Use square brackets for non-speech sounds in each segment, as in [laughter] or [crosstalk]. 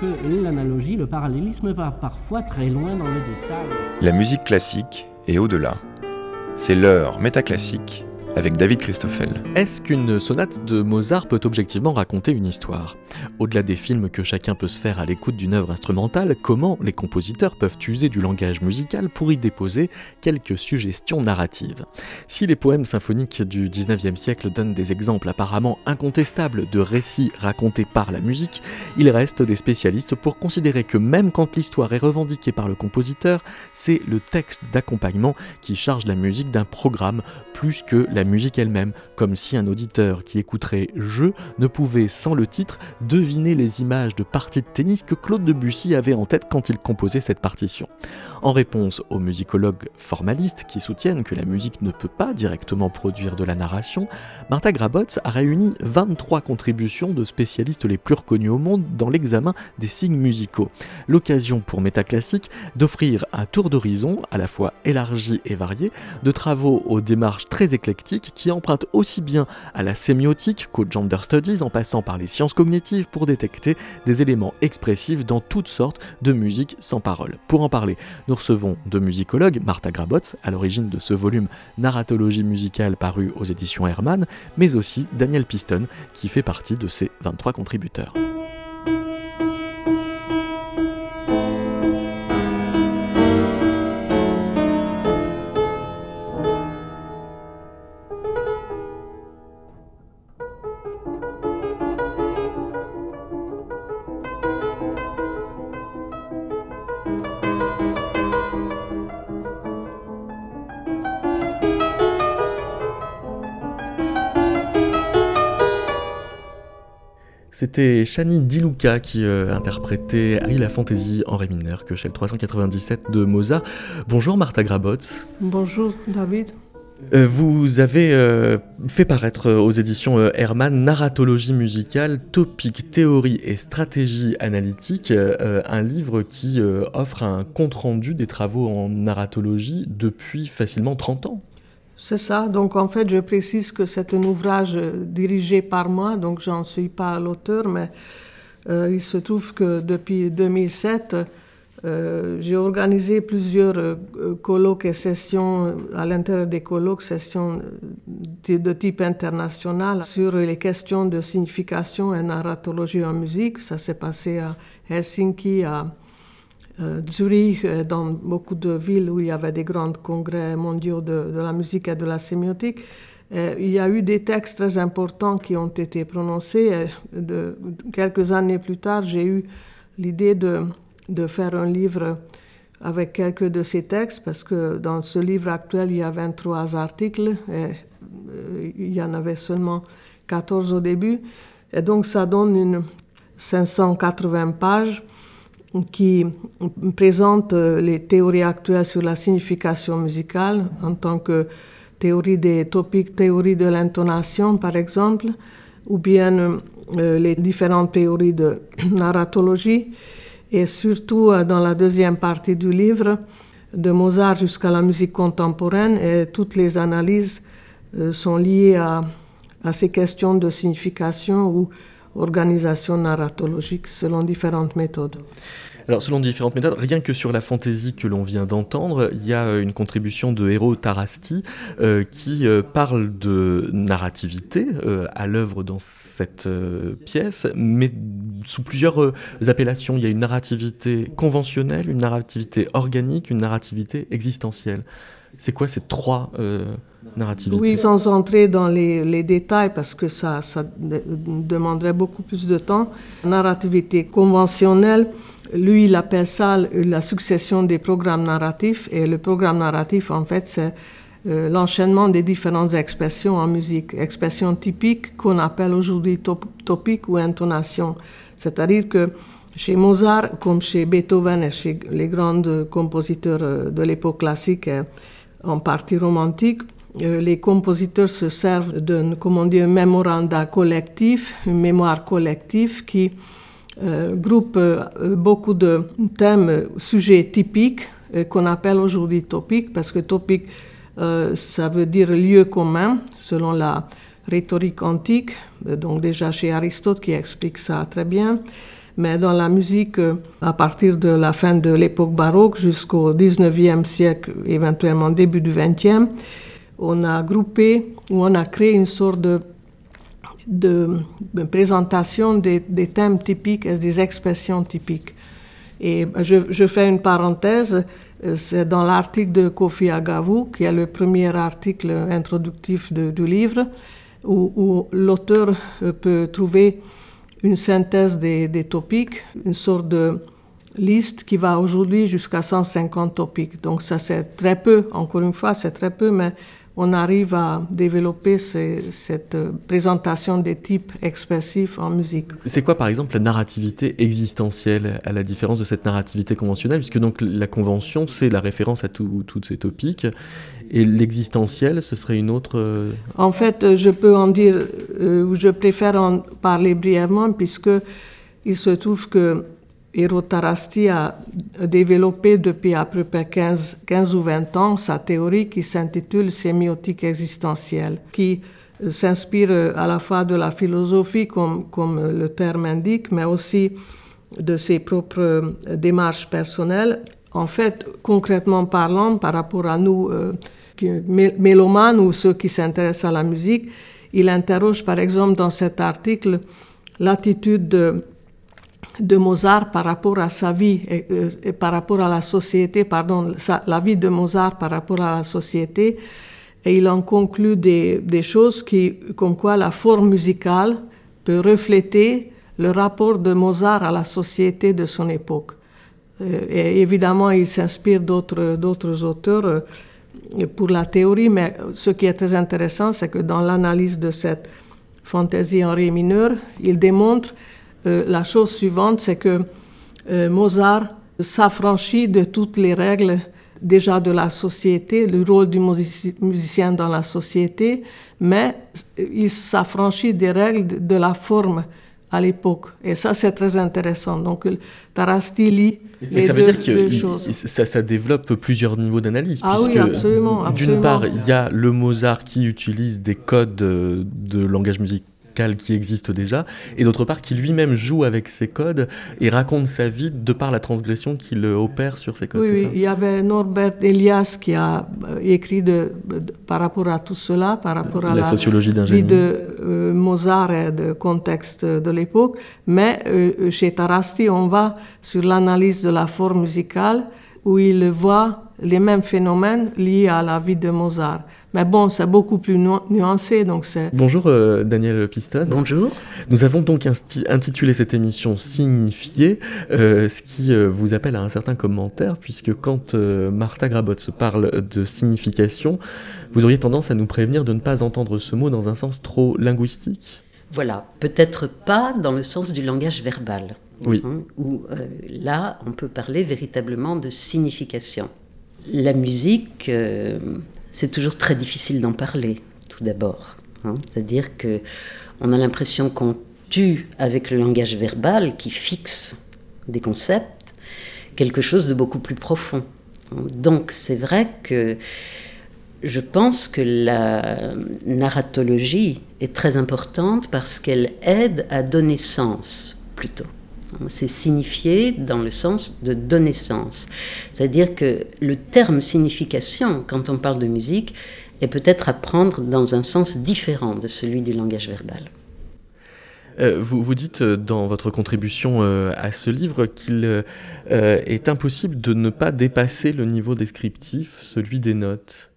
que l'analogie, le parallélisme va parfois très loin dans le détail. La musique classique est au-delà. C'est l'heure métaclassique avec David Christoffel. Est-ce qu'une sonate de Mozart peut objectivement raconter une histoire? Au-delà des films que chacun peut se faire à l'écoute d'une œuvre instrumentale, comment les compositeurs peuvent user du langage musical pour y déposer quelques suggestions narratives? Si les poèmes symphoniques du 19e siècle donnent des exemples apparemment incontestables de récits racontés par la musique, il reste des spécialistes pour considérer que même quand l'histoire est revendiquée par le compositeur, c'est le texte d'accompagnement qui charge la musique d'un programme plus que la musique elle-même, comme si un auditeur qui écouterait Je ne pouvait, sans le titre, deviner les images de parties de tennis que Claude Debussy avait en tête quand il composait cette partition. En réponse aux musicologues formalistes qui soutiennent que la musique ne peut pas directement produire de la narration, Martha Grabotz a réuni 23 contributions de spécialistes les plus reconnus au monde dans l'examen des signes musicaux. L'occasion pour Métaclassique d'offrir un tour d'horizon à la fois élargi et varié de travaux aux démarches très éclectiques qui emprunte aussi bien à la sémiotique qu'au gender studies en passant par les sciences cognitives pour détecter des éléments expressifs dans toutes sortes de musique sans parole. Pour en parler, recevons deux musicologues, Martha Grabotz, à l'origine de ce volume Narratologie musicale paru aux éditions Hermann, mais aussi Daniel Piston, qui fait partie de ces 23 contributeurs. C'était Shani Diluca qui euh, interprétait Harry la fantaisie en ré mineur que chez le 397 de Mozart. Bonjour Martha Grabotz. Bonjour David. Euh, vous avez euh, fait paraître aux éditions Hermann Narratologie musicale, topic, théorie et stratégie analytique, un livre qui offre un compte-rendu des travaux en narratologie depuis facilement 30 ans. C'est ça. Donc, en fait, je précise que c'est un ouvrage dirigé par moi, donc j'en suis pas l'auteur, mais euh, il se trouve que depuis 2007, euh, j'ai organisé plusieurs euh, colloques et sessions à l'intérieur des colloques, sessions de type international sur les questions de signification et narratologie en musique. Ça s'est passé à Helsinki, à Zurich, euh, dans beaucoup de villes où il y avait des grands congrès mondiaux de, la musique et de la sémiotique, euh, il y a eu des textes très importants qui ont été prononcés. Quelques années plus tard, j'ai eu l'idée de, de, faire un livre avec quelques de ces textes, parce que dans ce livre actuel, il y a 23 articles, et il y en avait seulement 14 au début. Et donc, ça donne une 580 pages qui présente euh, les théories actuelles sur la signification musicale en tant que théorie des topiques, théorie de l'intonation par exemple, ou bien euh, les différentes théories de [clears throat] narratologie, et surtout euh, dans la deuxième partie du livre, de Mozart jusqu'à la musique contemporaine, et toutes les analyses sont liées à, ces questions de signification ou organisation narratologique selon différentes méthodes. Alors, selon différentes méthodes, rien que sur la fantaisie que l'on vient d'entendre, il y a euh, une contribution de Héros Tarasti euh, qui euh, parle de narrativité à l'œuvre dans cette pièce, mais sous plusieurs appellations. Il y a une narrativité conventionnelle, une narrativité organique, une narrativité existentielle. C'est quoi ces trois narrativités Oui, sans entrer dans les, détails, parce que ça, demanderait beaucoup plus de temps. Narrativité conventionnelle, lui, il appelle ça la succession des programmes narratifs. Et le programme narratif, en fait, c'est euh, l'enchaînement des différentes expressions en musique. Expressions typiques qu'on appelle aujourd'hui topiques ou intonation. C'est-à-dire que chez Mozart, comme chez Beethoven et chez les grands compositeurs euh, de l'époque classique, en partie romantique, euh, les compositeurs se servent d'un, comment dire, memoranda collectif, une mémoire collective qui euh, groupe euh, beaucoup de thèmes, sujets typiques qu'on appelle aujourd'hui topiques, parce que topique, ça veut dire lieu commun, selon la rhétorique antique, donc déjà chez Aristote qui explique ça très bien. Mais dans la musique, euh, à partir de la fin de l'époque baroque jusqu'au 19e siècle, éventuellement début du 20e, on a groupé ou on a créé une sorte de, présentation des, thèmes typiques et des expressions typiques. Et je, fais une parenthèse, euh, c'est dans l'article de Kofi Agavu, qui est le premier article introductif du livre, où, où l'auteur euh, peut trouver une synthèse des, des, topics, une sorte de liste qui va aujourd'hui jusqu'à 150 topics. Donc ça c'est très peu, encore une fois, c'est très peu, mais on arrive à développer cette présentation des types expressifs en musique. C'est quoi par exemple la narrativité existentielle, à la différence de cette narrativité conventionnelle, puisque donc la convention c'est la référence à toutes ces topiques, et l'existentiel ce serait une autre... Euh, en fait, je peux en dire, euh, je préfère en parler brièvement, puisque il se trouve que Tarasti a développé depuis à peu près 15, 15 ou 20 ans sa théorie qui s'intitule sémiotique existentielle, qui euh, s'inspire euh, à la fois de la philosophie, comme, comme le terme indique, mais aussi de ses propres euh, démarches personnelles. En fait, concrètement parlant, par rapport à nous, mélomanes ou ceux qui s'intéressent à la musique, il interroge par exemple dans cet article l'attitude de Mozart par rapport à sa vie et, par rapport à la société, pardon, la vie de Mozart par rapport à la société. Et il en conclut des, choses qui, comme quoi la forme musicale peut refléter le rapport de Mozart à la société de son époque. Euh, et évidemment, il s'inspire d'autres, auteurs euh, pour la théorie, mais ce qui est très intéressant, c'est que dans l'analyse de cette fantaisie en ré mineur, il démontre euh, la chose suivante, c'est que euh, Mozart s'affranchit de toutes les règles déjà de la société, le rôle du musicien dans la société, mais il s'affranchit des règles de la forme à l'époque. Et ça, c'est très intéressant. Donc, Tarasti lit les ça veut dire que ça, ça, développe plusieurs niveaux d'analyse. Ah oui, absolument. D'une part, il y a le Mozart qui utilise des codes de langage musical qui existe déjà, et d'autre part qui lui-même joue avec ces codes et raconte sa vie de par la transgression qu'il opère sur ces codes. Oui, oui. il y avait Norbert Elias qui a euh, écrit de, par rapport à tout cela, par rapport à la, sociologie d'un vie de euh, Mozart et de contexte de l'époque, mais euh, chez Tarasti, on va sur l'analyse de la forme musicale où il voit les mêmes phénomènes liés à la vie de Mozart. Mais bon, c'est beaucoup plus nuancé, donc c'est... Bonjour euh, Daniel Piston. Bonjour. Nous avons donc intitulé cette émission Signifier, euh, ce qui euh, vous appelle à un certain commentaire, puisque quand Martha Grabot se parle de signification, vous auriez tendance à nous prévenir de ne pas entendre ce mot dans un sens trop linguistique? Voilà, peut-être pas dans le sens du langage verbal. Oui. Hein, où là, on peut parler véritablement de signification. La musique c'est toujours très difficile d'en parler, tout d'abord. Hein. C'est-à-dire que on a l'impression qu'on tue avec le langage verbal qui fixe des concepts quelque chose de beaucoup plus profond. Donc c'est vrai que je pense que la narratologie est très importante parce qu'elle aide à donner sens plutôt. C'est signifier dans le sens de donner sens. C'est-à-dire que le terme signification, quand on parle de musique, est peut-être à prendre dans un sens différent de celui du langage verbal. Euh, vous, vous, dites euh, dans votre contribution euh, à ce livre qu'il est impossible de ne pas dépasser le niveau descriptif, celui des notes.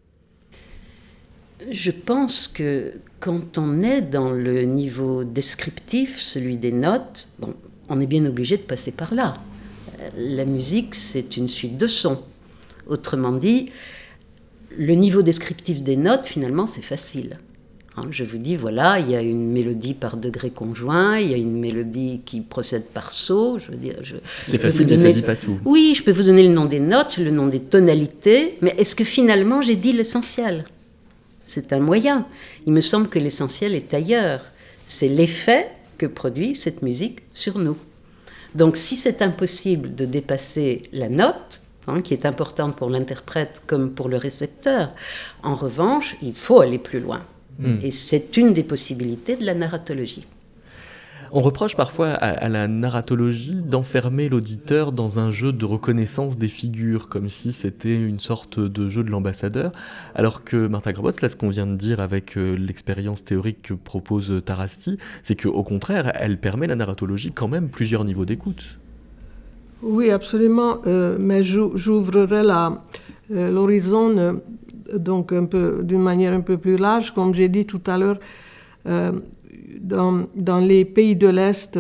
Je pense que quand on est dans le niveau descriptif, celui des notes, bon, on est bien obligé de passer par là. La musique, c'est une suite de sons. Autrement dit, le niveau descriptif des notes, finalement, c'est facile. Hein, je vous dis, voilà, il y a une mélodie par degré conjoint, il y a une mélodie qui procède par saut. Je veux dire, c'est facile, mais ça dit pas tout. Oui, je peux vous donner le nom des notes, le nom des tonalités, mais est-ce que finalement j'ai dit l'essentiel? C'est un moyen. Il me semble que l'essentiel est ailleurs. C'est l'effet que produit cette musique sur nous. Donc si c'est impossible de dépasser la note, hein, qui est importante pour l'interprète comme pour le récepteur, en revanche, il faut aller plus loin. Hmm. Et c'est une des possibilités de la narratologie. On reproche parfois à, la narratologie d'enfermer l'auditeur dans un jeu de reconnaissance des figures, comme si c'était une sorte de jeu de l'ambassadeur, alors que Martha Grabot, là ce qu'on vient de dire avec euh, l'expérience théorique que propose Tarasti, c'est qu'au contraire, elle permet la narratologie quand même plusieurs niveaux d'écoute. Oui, absolument, euh, mais j'ouvrirai euh, l'horizon d'une manière un peu plus large, comme j'ai dit tout à l'heure dans, les pays de l'Est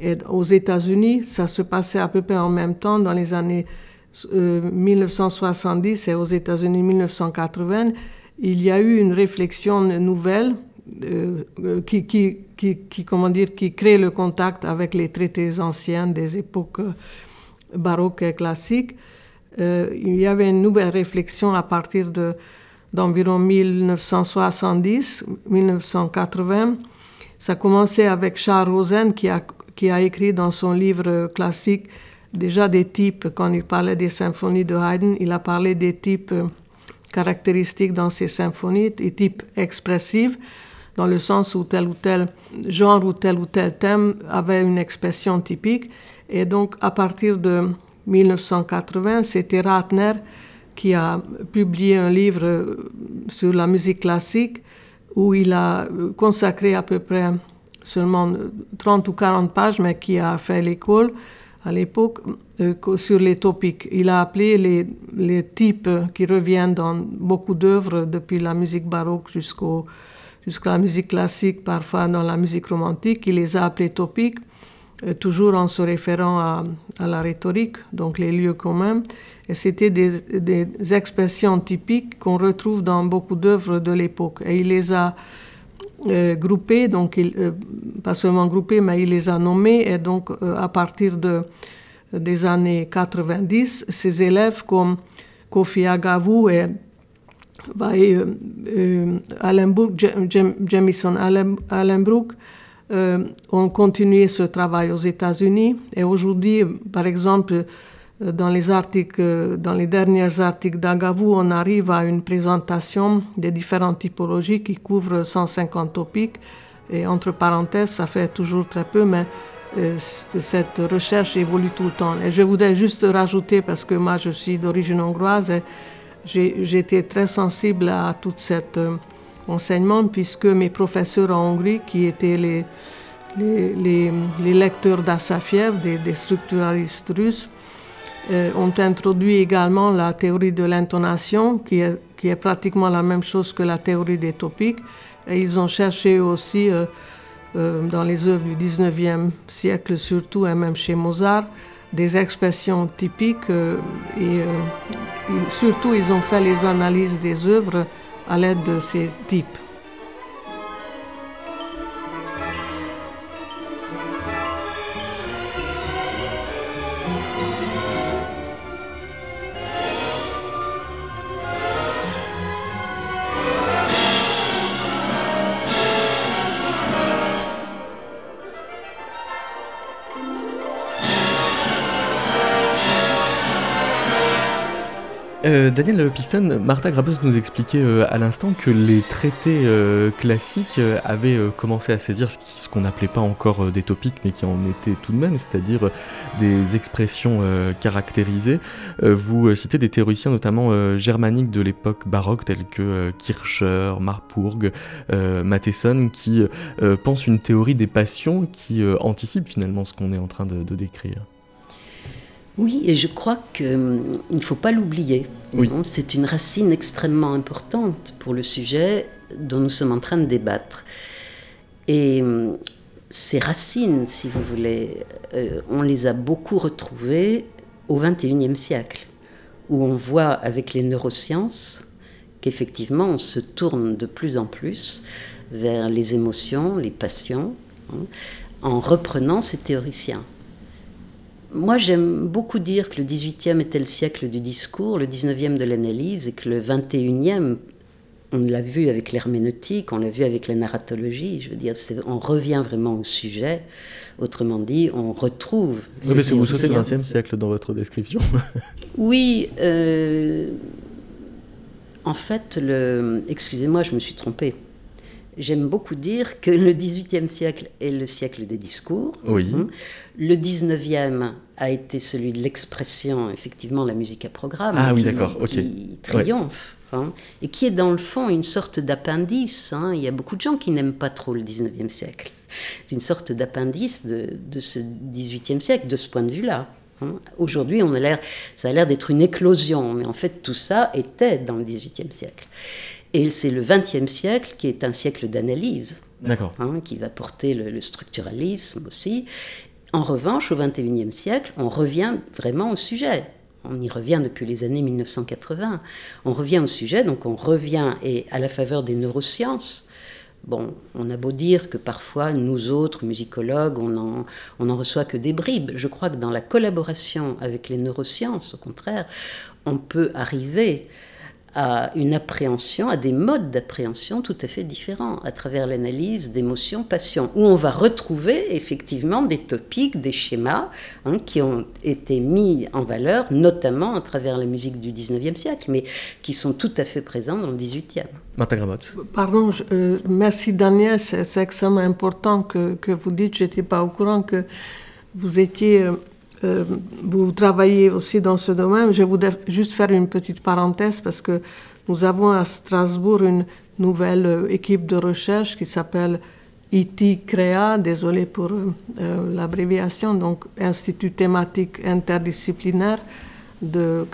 et aux États-Unis, ça se passait à peu près en même temps dans les années 1970 euh, et aux États-Unis 1980. Il y a eu une réflexion nouvelle euh, euh, qui, comment dire, qui crée le contact avec les traités anciens des époques baroques et classiques. il y avait une nouvelle réflexion à partir de, d'environ 1970-1980 ça a commencé avec Charles Rosen qui a, qui a écrit dans son livre classique déjà des types, quand il parlait des symphonies de Haydn, il a parlé des types caractéristiques dans ses symphonies, des types expressifs, dans le sens où tel ou tel genre ou tel ou tel thème avait une expression typique. Et donc, à partir de 1980, c'était Ratner qui a publié un livre sur la musique classique où il a consacré à peu près seulement 30 ou 40 pages, mais qui a fait l'école à l'époque euh, sur les topics. Il a appelé les, les types qui reviennent dans beaucoup d'œuvres, depuis la musique baroque jusqu'au, jusqu'à la musique classique, parfois dans la musique romantique, il les a appelés topiques, euh, toujours en se référant à, la rhétorique, donc les lieux communs. Et c'était des, expressions typiques qu'on retrouve dans beaucoup d'œuvres de l'époque. Et il les a euh, groupées, donc euh, pas seulement groupées, mais il les a nommées. Et donc, euh, à partir de, des années 90, ses élèves comme Kofi Agavu et, et Allenbrook, Jamison Allenbrook ont continué ce travail aux États-Unis. Et aujourd'hui, par exemple, dans les articles, dans les derniers articles d'Agavu, on arrive à une présentation des différentes typologies qui couvrent 150 topiques. Et entre parenthèses, ça fait toujours très peu, mais euh, cette recherche évolue tout le temps. Et je voudrais juste rajouter, parce que moi je suis d'origine hongroise, et j'ai été très sensible à tout cet euh, enseignement, puisque mes professeurs en Hongrie, qui étaient les, lecteurs d'Assafiev, des, structuralistes russes, euh, ont introduit également la théorie de l'intonation, qui est, pratiquement la même chose que la théorie des topiques. Ils ont cherché aussi, euh, euh, dans les œuvres du 19e siècle surtout, et même chez Mozart, des expressions typiques. et, et surtout, ils ont fait les analyses des œuvres à l'aide de ces types. Euh, Daniel Piston, Martha Grabos nous expliquait euh, à l'instant que les traités euh, classiques avaient commencé à saisir ce qu'on n'appelait pas encore des topiques, mais qui en étaient tout de même, c'est-à-dire des expressions caractérisées. vous citez des théoriciens notamment germaniques de l'époque baroque, tels que Kircher, Marburg, Matheson, qui pensent une théorie des passions qui anticipe finalement ce qu'on est en train de décrire. Oui, et je crois qu'il hum, ne faut pas l'oublier. C'est une racine extrêmement importante pour le sujet dont nous sommes en train de débattre. Et hum, ces racines, si vous voulez, euh, on les a beaucoup retrouvées au XXIe siècle, où on voit avec les neurosciences qu'effectivement on se tourne de plus en plus vers les émotions, les passions, hein, en reprenant ces théoriciens. Moi, j'aime beaucoup dire que le 18e était le siècle du discours, le 19e de l'analyse, et que le 21e, on l'a vu avec l'herméneutique, on l'a vu avec la narratologie. Je veux dire, on revient vraiment au sujet. Autrement dit, on retrouve. Oui, mais vous sautez le 20e siècle dans votre description. [laughs] oui. Euh, en fait, le... excusez-moi, je me suis trompée. J'aime beaucoup dire que le XVIIIe siècle est le siècle des discours. Oui. Hein. Le XIXe a été celui de l'expression, effectivement, la musique à programme. Ah oui, qui- d'accord, ok. Qui triomphe. hein, et qui est dans le fond une sorte d'appendice. hein. Il y a beaucoup de gens qui n'aiment pas trop le XIXe siècle. C'est une sorte d'appendice de, de ce XVIIIe siècle, de ce point de vue-là. Aujourd'hui, on a l'air, ça a l'air d'être une éclosion, mais en fait, tout ça était dans le XVIIIe siècle. Et c'est le XXe siècle qui est un siècle d'analyse hein, qui va porter le, le structuralisme aussi. En revanche, au XXIe siècle, on revient vraiment au sujet. On y revient depuis les années 1980. On revient au sujet, donc on revient et à la faveur des neurosciences. Bon, on a beau dire que parfois, nous autres, musicologues, on en, on en reçoit que des bribes. Je crois que dans la collaboration avec les neurosciences, au contraire, on peut arriver à une appréhension, à des modes d'appréhension tout à fait différents, à travers l'analyse d'émotions, passions, où on va retrouver effectivement des topiques, des schémas hein, qui ont été mis en valeur, notamment à travers la musique du 19e siècle, mais qui sont tout à fait présents dans le 18e. Martin Gramotte. Pardon, je- euh, merci Daniel, c'est c'est extrêmement important que, que vous dites, je n'étais pas au courant que vous étiez, euh, vous travaillez aussi dans ce domaine. Je voudrais juste faire une petite parenthèse parce que nous avons à Strasbourg une nouvelle euh, équipe de recherche qui s'appelle IT CREA, désolé pour euh, l'abréviation, donc Institut thématique interdisciplinaire de,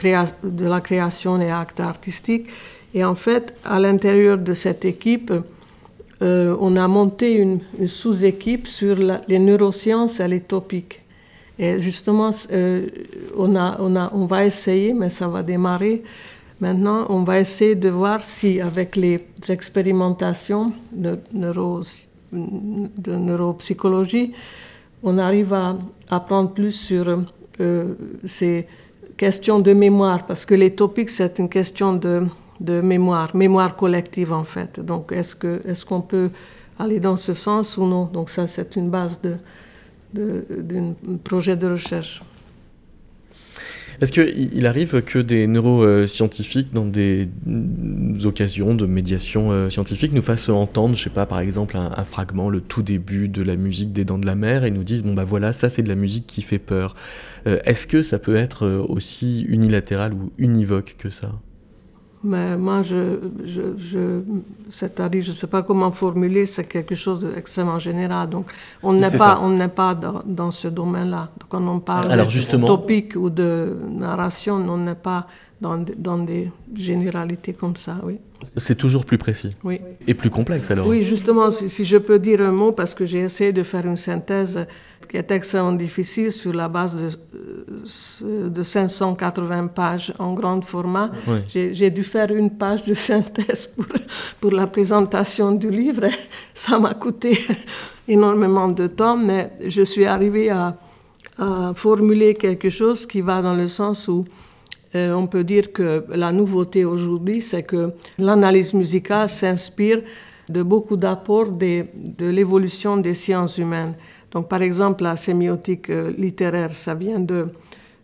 la création et actes artistiques. Et en fait, à l'intérieur de cette équipe, on a monté une, sous-équipe sur les neurosciences et les topiques. Et justement, euh, on, va essayer, mais ça va démarrer maintenant, on va essayer de voir si avec les expérimentations de, neuro, neuropsychologie, on arrive à apprendre plus sur euh, ces questions de mémoire, parce que les topics, c'est une question de, mémoire, mémoire collective en fait. Donc, est-ce qu'on peut aller dans ce sens ou non? Donc ça, c'est une base de- d'un projet de recherche. Est-ce qu'il il arrive que des neuroscientifiques, dans des occasions de médiation euh, scientifique, nous fassent entendre, je sais pas, par exemple, un, un fragment, le tout début de la musique des Dents de la Mer, et nous disent, bon bah voilà, ça c'est de la musique qui fait peur. Euh, Est-ce que ça peut être euh, aussi unilatéral ou univoque que ça? Mais moi, je, je, je, c'est-à-dire, je ne sais pas comment formuler, c'est quelque chose d'extrêmement général. Donc, on n'est pas, ça. on n'est pas dans, dans ce domaine-là. Quand on parle Alors, de justement- topic ou de narration, on n'est pas dans, des- dans des généralités comme ça, oui. C'est toujours plus précis oui. et plus complexe alors. Oui, justement, si, si je peux dire un mot, parce que j'ai essayé de faire une synthèse qui est extrêmement difficile sur la base de, euh, de 580 pages en grand format. Oui. J'ai dû faire une page de synthèse pour, pour la présentation du livre. [laughs] Ça m'a coûté [laughs] énormément de temps, mais je suis arrivée à, à formuler quelque chose qui va dans le sens où euh, on peut dire que la nouveauté aujourd'hui, c'est que l'analyse musicale s'inspire de beaucoup d'apports de l'évolution des sciences humaines. Donc, par exemple, la sémiotique euh, littéraire, ça vient de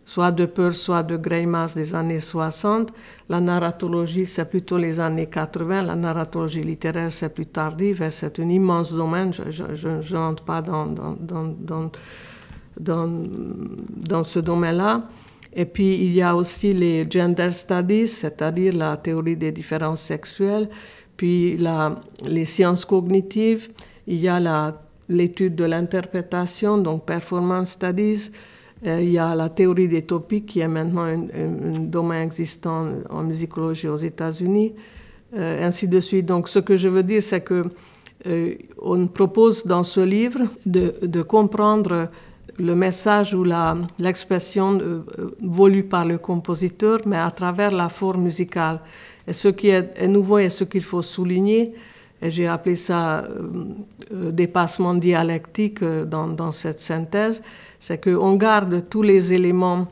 soit de Peirce, soit de Greimas des années 60. La narratologie, c'est plutôt les années 80. La narratologie littéraire, c'est plus tardif et c'est un immense domaine. Je n'entre pas dans, dans, dans, dans ce domaine-là. Et puis, il y a aussi les gender studies, c'est-à-dire la théorie des différences sexuelles, puis la, les sciences cognitives, il y a la- l'étude de l'interprétation, donc performance studies, Euh, il y a la théorie des topiques qui est maintenant un, domaine existant en musicologie aux États-Unis, euh, ainsi de suite. Donc, ce que je veux dire, c'est que euh, on propose dans ce livre de, comprendre le message ou l'expression euh, voulue par le compositeur, mais à travers la forme musicale. Et ce qui est, est nouveau et ce qu'il faut souligner, j'ai appelé ça euh, euh, dépassement dialectique euh, dans, cette synthèse, c'est qu'on garde tous les éléments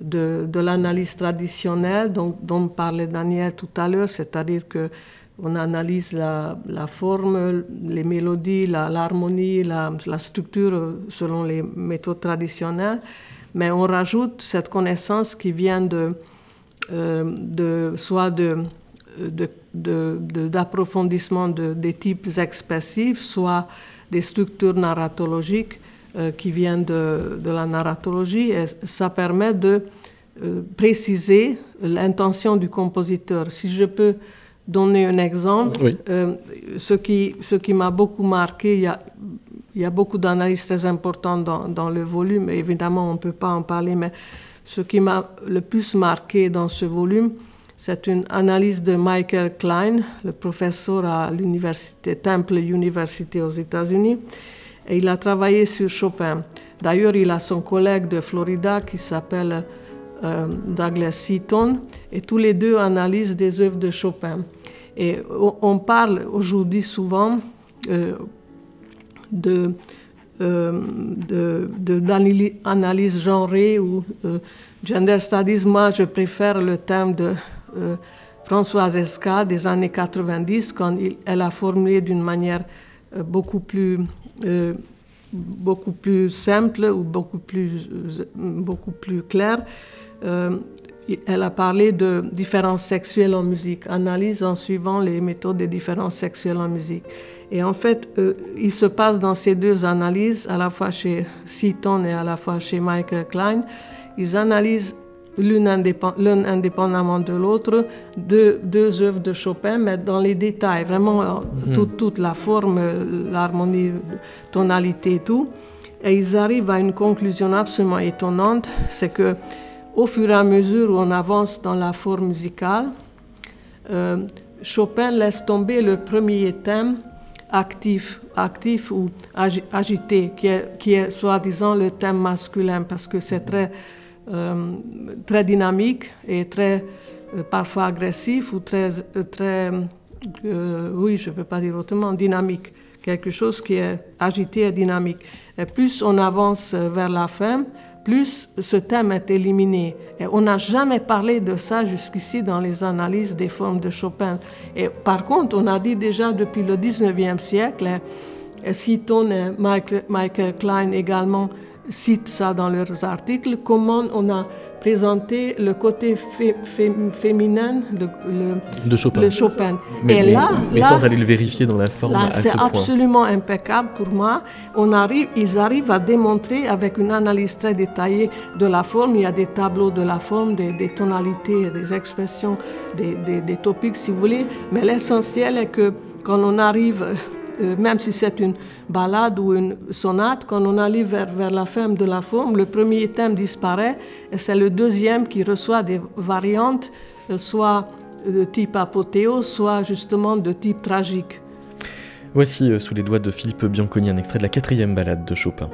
de, l'analyse traditionnelle dont, parlait Daniel tout à l'heure, c'est-à-dire que on analyse la, forme, les mélodies, l'harmonie, la, structure selon les méthodes traditionnelles, mais on rajoute cette connaissance qui vient de, de soit de d'approfondissement de, des types expressifs, soit des structures narratologiques euh, qui viennent de, la narratologie. Et ça permet de euh, préciser l'intention du compositeur. Si je peux donner un exemple, euh, ce qui, ce qui m'a beaucoup marqué, il y a, il y a beaucoup d'analyses très importantes dans, dans, le volume, évidemment on ne peut pas en parler, mais ce qui m'a le plus marqué dans ce volume, c'est une analyse de Michael Klein, le professeur à l'université Temple University aux États-Unis, et il a travaillé sur Chopin. D'ailleurs, il a son collègue de Florida qui s'appelle euh, Douglas Seaton, et tous les deux analysent des œuvres de Chopin. Et on parle aujourd'hui souvent euh, de euh, d'analyse genrée ou euh, gender studies. Moi, je préfère le terme de euh, Françoise Esca des années 90, quand elle a formulé d'une manière euh, beaucoup plus euh, beaucoup plus simple ou beaucoup plus, beaucoup plus claire. Elle a parlé de différences sexuelles en musique, analyse en suivant les méthodes des différences sexuelles en musique. Et en fait, il se passe dans ces deux analyses, à la fois chez Seaton et à la fois chez Michael Klein, ils analysent l'un indépendamment de l'autre, deux, deux œuvres de Chopin, mais dans les détails, vraiment mm -hmm. toute la forme, l'harmonie, tonalité et tout. Et ils arrivent à une conclusion absolument étonnante, c'est que au fur et à mesure où on avance dans la forme musicale, euh, Chopin laisse tomber le premier thème actif, actif ou ag agité, qui est, qui est soi-disant le thème masculin, parce que c'est très, euh, très dynamique et très euh, parfois agressif ou très, très euh, oui, je ne peux pas dire autrement, dynamique. Quelque chose qui est agité et dynamique. Et plus on avance vers la fin, plus ce thème est éliminé. Et on n'a jamais parlé de ça jusqu'ici dans les analyses des formes de Chopin. Et par contre, on a dit déjà depuis le 19e siècle, et Seaton et Michael, Michael Klein également citent ça dans leurs articles, comment on a présenter le côté fé, fé, féminin de, le, de Chopin. Le Chopin. Mais, Et mais, là, mais là, sans aller le vérifier dans la forme ce c'est point. absolument impeccable pour moi. On arrive, ils arrivent à démontrer avec une analyse très détaillée de la forme. Il y a des tableaux de la forme, des, des tonalités, des expressions, des, des, des topics, si vous voulez. Mais l'essentiel est que quand on arrive même si c'est une ballade ou une sonate, quand on arrive vers, vers, la fin de la forme, le premier thème disparaît et c'est le deuxième qui reçoit des variantes, euh, soit de type apothéose, soit justement de type tragique. Voici euh, sous les doigts de Philippe Bianconi un extrait de la quatrième ballade de Chopin.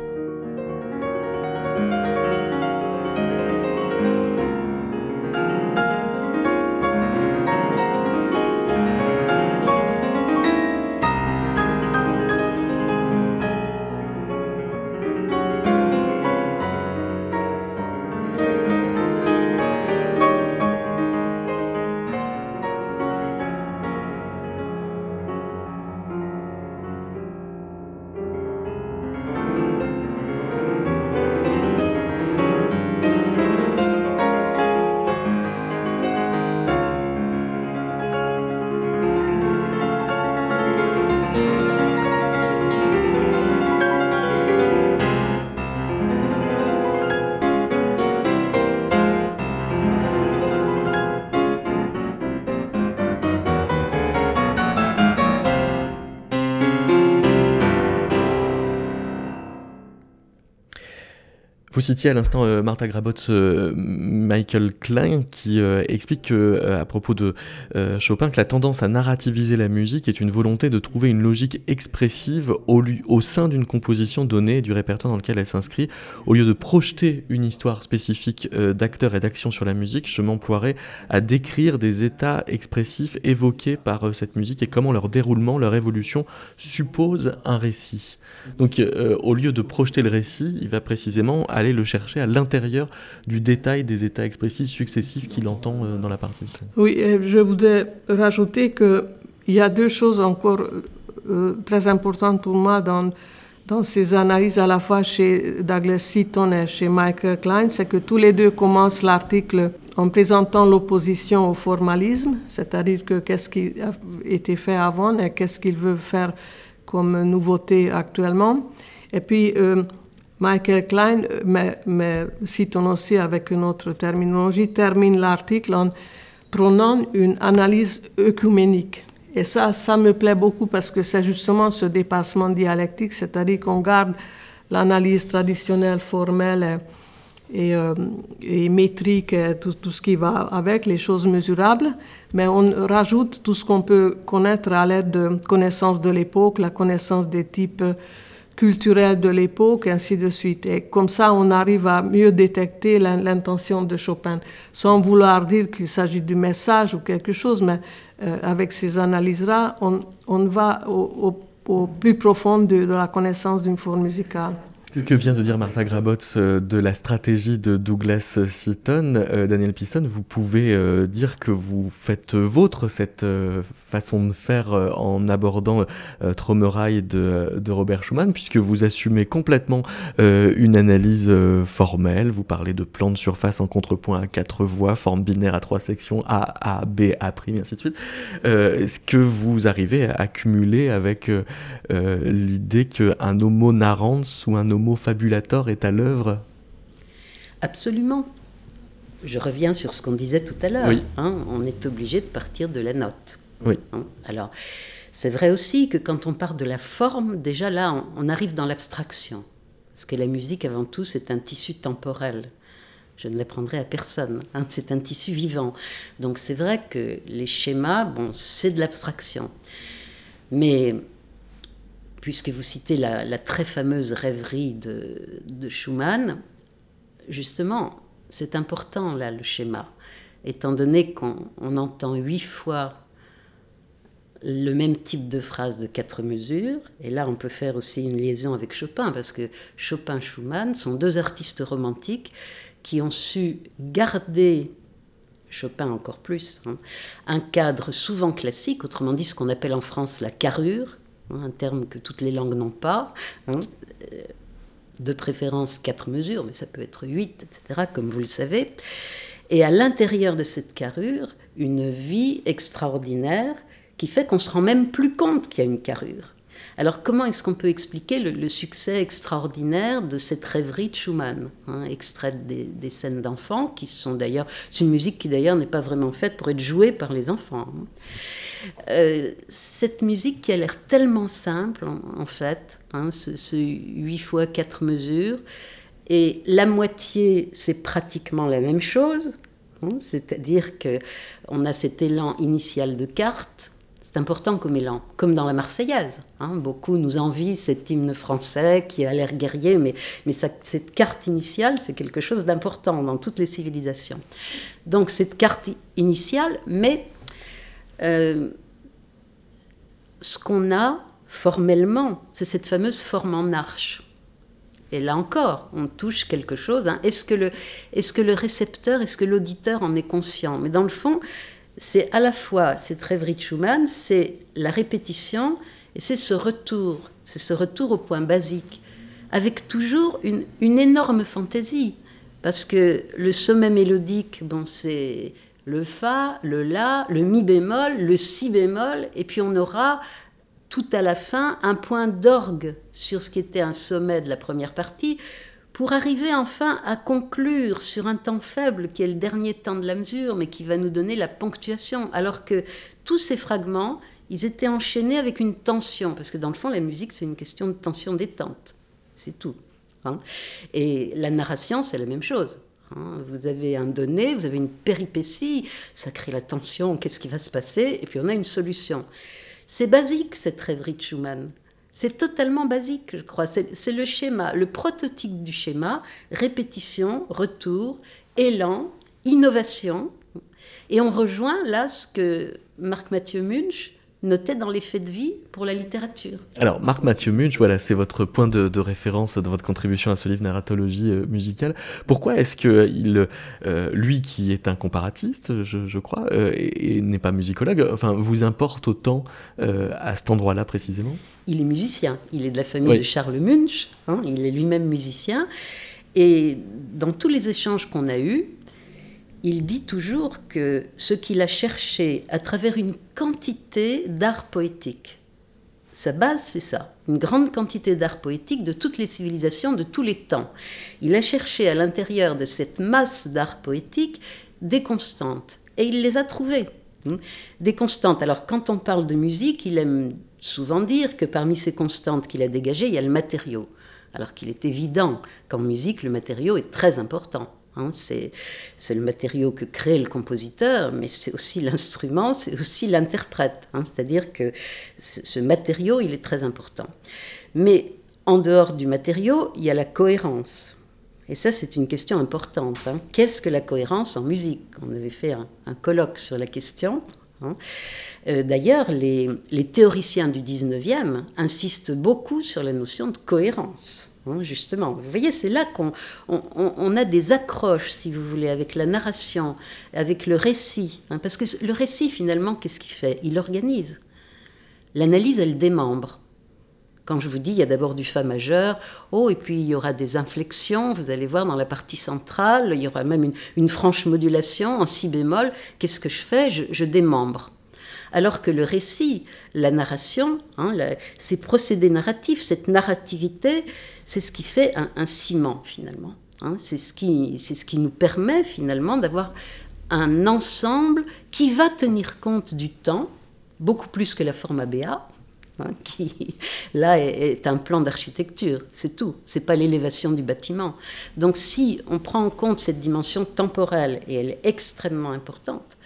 Citiez à l'instant euh, Martha Grabot, euh, Michael Klein, qui euh, explique que, à propos de Chopin que la tendance à narrativiser la musique est une volonté de trouver une logique expressive au, au sein d'une composition donnée et du répertoire dans lequel elle s'inscrit. Au lieu de projeter une histoire spécifique d'acteurs et d'actions sur la musique, je m'emploierai à décrire des états expressifs évoqués par cette musique et comment leur déroulement, leur évolution suppose un récit. Donc au lieu de projeter le récit, il va précisément aller le chercher à l'intérieur du détail des états expressifs successifs qu'il entend euh, dans la partie. Oui, je voudrais rajouter qu'il y a deux choses encore euh, très importantes pour moi dans, dans ces analyses à la fois chez Douglas Seaton et chez Michael Klein, c'est que tous les deux commencent l'article en présentant l'opposition au formalisme, c'est-à-dire que qu'est-ce qui a été fait avant et qu'est-ce qu'il veut faire comme nouveauté actuellement. Et puis, euh, Michael Klein, mais, mais Seaton aussi avec une autre terminologie, termine l'article en prônant une analyse œcuménique. Et ça, ça me plaît beaucoup parce que c'est justement ce dépassement dialectique, c'est-à-dire qu'on garde l'analyse traditionnelle, formelle et, euh, métrique, et tout, ce qui va avec, les choses mesurables, mais on rajoute tout ce qu'on peut connaître à l'aide de connaissances de l'époque, la connaissance des types culturels de l'époque, ainsi de suite. Et comme ça, on arrive à mieux détecter l'intention de Chopin, sans vouloir dire qu'il s'agit du message ou quelque chose, mais euh, avec ces analyses-là, on, on, va au, plus profond de la connaissance d'une forme musicale. Ce que vient de dire Martha Grabots euh, de la stratégie de Douglas Seaton, euh, Daniel Piston, vous pouvez euh, dire que vous faites vôtre cette façon de faire en abordant Tromeraille de, de, Robert Schumann, puisque vous assumez complètement une analyse formelle. Vous parlez de plan de surface en contrepoint à quatre voix, forme binaire à trois sections, A, A, B, A', ainsi de suite. Est-ce que vous arrivez à accumuler avec l'idée qu'un homo narrans ou un homo homo fabulator est à l'œuvre Absolument. Je reviens sur ce qu'on disait tout à l'heure. Oui. Hein, on est obligé de partir de la note. Oui. Hein, alors, c'est vrai aussi que quand on part de la forme, déjà là, on, on arrive dans l'abstraction. Parce que la musique, avant tout, c'est un tissu temporel. Je ne l'apprendrai à personne. Hein, c'est un tissu vivant. Donc c'est vrai que les schémas, bon, c'est de l'abstraction. Mais puisque vous citez la, très fameuse rêverie de, de Schumann, justement, c'est important là le schéma, étant donné qu'on entend huit fois le même type de phrase de quatre mesures, et là on peut faire aussi une liaison avec Chopin, parce que Chopin et Schumann sont deux artistes romantiques qui ont su garder Chopin encore plus, hein, un cadre souvent classique, autrement dit ce qu'on appelle en France la carrure, un terme que toutes les langues n'ont pas. Hein. De préférence quatre mesures, mais ça peut être huit, etc., comme vous le savez. Et à l'intérieur de cette carrure, une vie extraordinaire qui fait qu'on se rend même plus compte qu'il y a une carrure. Alors comment est-ce qu'on peut expliquer le, succès extraordinaire de cette rêverie de Schumann, hein, extraite des, scènes d'enfants, qui sont d'ailleurs, c'est une musique qui d'ailleurs n'est pas vraiment faite pour être jouée par les enfants. Hein. Euh, cette musique qui a l'air tellement simple, en, fait, hein, ce, ce 8 fois 4 mesures, et la moitié, c'est pratiquement la même chose, c'est-à-dire qu'on a cet élan initial de carte, c'est important comme élan, comme dans la Marseillaise. Hein. Beaucoup nous envient cet hymne français qui a l'air guerrier, mais, cette carte initiale, c'est quelque chose d'important dans toutes les civilisations. Donc cette carte initiale, mais euh, ce qu'on a formellement, c'est cette fameuse forme en arche. Et là encore, on touche quelque chose. Hein. Est-ce que, que le récepteur, est-ce que l'auditeur en est conscient? Mais dans le fond, c'est à la fois cette rêverie de Schumann, c'est la répétition, et c'est ce retour, c'est ce retour au point basique, avec toujours une, une énorme fantaisie. Parce que le sommet mélodique, bon, c'est le Fa, le La, le Mi bémol, le Si bémol, et puis on aura tout à la fin un point d'orgue sur ce qui était un sommet de la première partie, pour arriver enfin à conclure sur un temps faible qui est le dernier temps de la mesure, mais qui va nous donner la ponctuation, alors que tous ces fragments, ils étaient enchaînés avec une tension, parce que dans le fond, la musique, c'est une question de tension détente, c'est tout. Hein Et la narration, c'est la même chose. Hein, vous avez un donné, vous avez une péripétie, ça crée la tension, qu'est-ce qui va se passer, et puis on a une solution. C'est basique cette rêverie de Schumann. C'est totalement basique, je crois. C'est le schéma, le prototype du schéma, répétition, retour, élan, innovation. Et on rejoint là ce que Marc Mathieu Munch notait dans les faits de vie pour la littérature. Alors, Marc Mathieu Munch, voilà, c'est votre point de, référence dans votre contribution à ce livre Narratologie euh, musicale. Pourquoi est-ce que il, euh, lui qui est un comparatiste, je, crois, euh, et, n'est pas musicologue, enfin, vous importe autant à cet endroit-là précisément? Il est musicien, il est de la famille de Charles Munch, hein, il est lui-même musicien, et dans tous les échanges qu'on a eus, il dit toujours que ce qu'il a cherché à travers une quantité d'art poétique, sa base c'est ça, une grande quantité d'art poétique de toutes les civilisations, de tous les temps. Il a cherché à l'intérieur de cette masse d'art poétique des constantes, et il les a trouvées. Hein. Des constantes. Alors quand on parle de musique, il aime souvent dire que parmi ces constantes qu'il a dégagées, il y a le matériau. Alors qu'il est évident qu'en musique, le matériau est très important. Hein, c'est, le matériau que crée le compositeur, mais c'est aussi l'instrument, c'est aussi l'interprète. Hein. c'est-à-dire que ce matériau, il est très important. Mais en dehors du matériau, il y a la cohérence. Et ça, c'est une question importante. Hein. Qu'est-ce que la cohérence en musique? On avait fait un, colloque sur la question. Euh, d'ailleurs, les, les, théoriciens du 19e insistent beaucoup sur la notion de cohérence. Hein, justement. Vous voyez, c'est là qu'on on, a des accroches, si vous voulez, avec la narration, avec le récit. Hein, parce que le récit, finalement, qu'est-ce qu'il fait? Il organise. L'analyse, elle démembre. Quand je vous dis, il y a d'abord du Fa majeur, oh, et puis il y aura des inflexions, vous allez voir dans la partie centrale, il y aura même une, franche modulation en si bémol. Qu'est-ce que je fais? Je démembre. Alors que le récit, la narration, hein, ces procédés narratifs, cette narrativité, c'est ce qui fait un, ciment finalement. Hein. c'est ce, qui, ce qui nous permet finalement d'avoir un ensemble qui va tenir compte du temps, beaucoup plus que la forme ABA, hein, qui là est, un plan d'architecture, c'est tout, c'est pas l'élévation du bâtiment. Donc si on prend en compte cette dimension temporelle, et elle est extrêmement importante,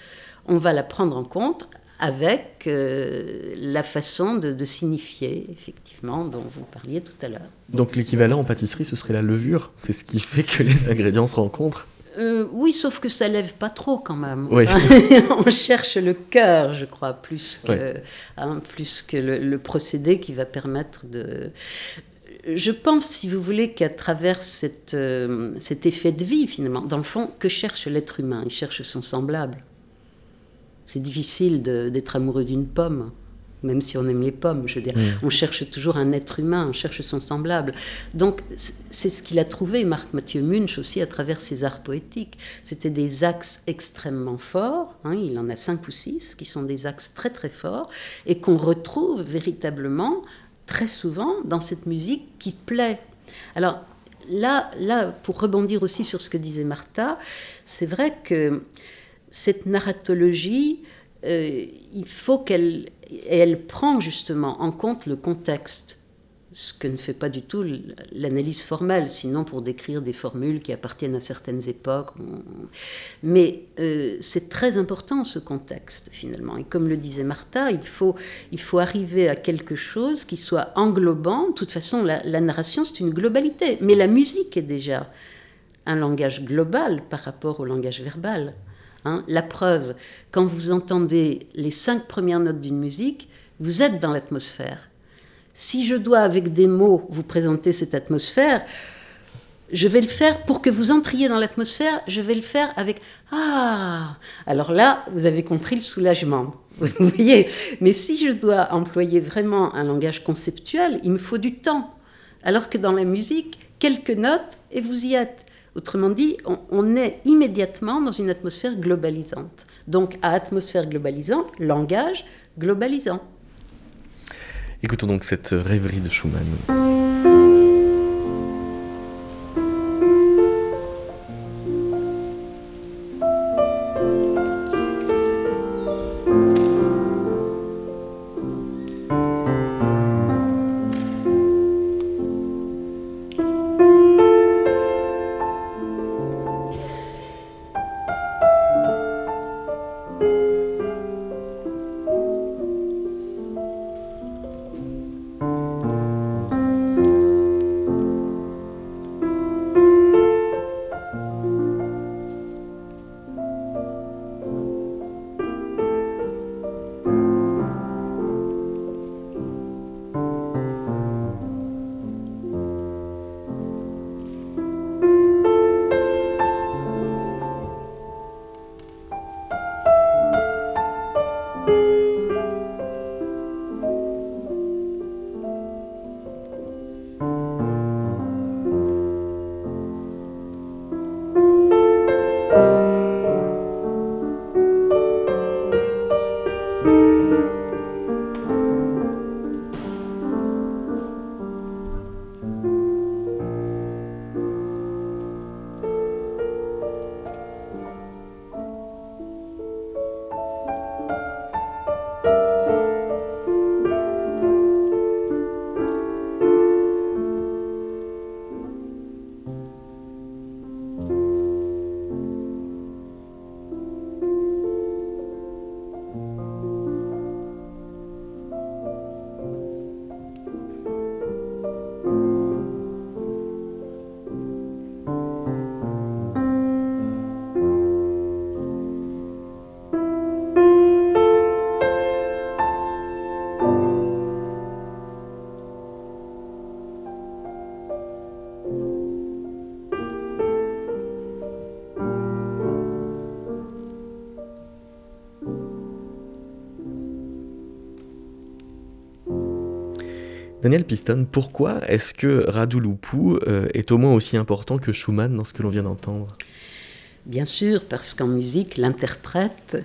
on va la prendre en compte avec euh, la façon de, signifier, effectivement, dont vous parliez tout à l'heure. Donc l'équivalent en pâtisserie, ce serait la levure C'est ce qui fait que les ingrédients se rencontrent euh, oui, sauf que ça lève pas trop quand même. Oui. [laughs] On cherche le cœur, je crois, plus que, hein, plus que le, procédé qui va permettre de. Je pense, si vous voulez, qu'à travers cette, euh, cet effet de vie, finalement, dans le fond, que cherche l'être humain? Il cherche son semblable. C'est difficile d'être amoureux d'une pomme, même si on aime les pommes. Je veux dire, mm. on cherche toujours un être humain, on cherche son semblable. Donc, c'est ce qu'il a trouvé, Marc Mathieu Munch, aussi à travers ses arts poétiques. C'était des axes extrêmement forts, hein, il en a cinq ou six, qui sont des axes très très forts, et qu'on retrouve véritablement très souvent dans cette musique qui plaît. Alors, là, là, pour rebondir aussi sur ce que disait Martha, c'est vrai que cette narratologie, euh, il faut qu'elle elle prend justement en compte le contexte, ce que ne fait pas du tout l'analyse formelle, sinon pour décrire des formules qui appartiennent à certaines époques. Mais euh, c'est très important ce contexte finalement. Et comme le disait Martha, il faut, il faut arriver à quelque chose qui soit englobant. De toute façon, la, la narration, c'est une globalité. Mais la musique est déjà un langage global par rapport au langage verbal. Hein, la preuve, quand vous entendez les cinq premières notes d'une musique, vous êtes dans l'atmosphère. Si je dois, avec des mots, vous présenter cette atmosphère, je vais le faire pour que vous entriez dans l'atmosphère, je vais le faire avec Ah Alors là, vous avez compris le soulagement. [laughs] Vous voyez Mais si je dois employer vraiment un langage conceptuel, il me faut du temps. Alors que dans la musique, quelques notes et vous y êtes. Autrement dit, on, est immédiatement dans une atmosphère globalisante. Donc à atmosphère globalisante, langage globalisant. Écoutons donc cette rêverie de Schumann. Daniel Piston, pourquoi est-ce que Radu Lupu euh, est au moins aussi important que Schumann dans ce que l'on vient d'entendre? Bien sûr, parce qu'en musique, l'interprète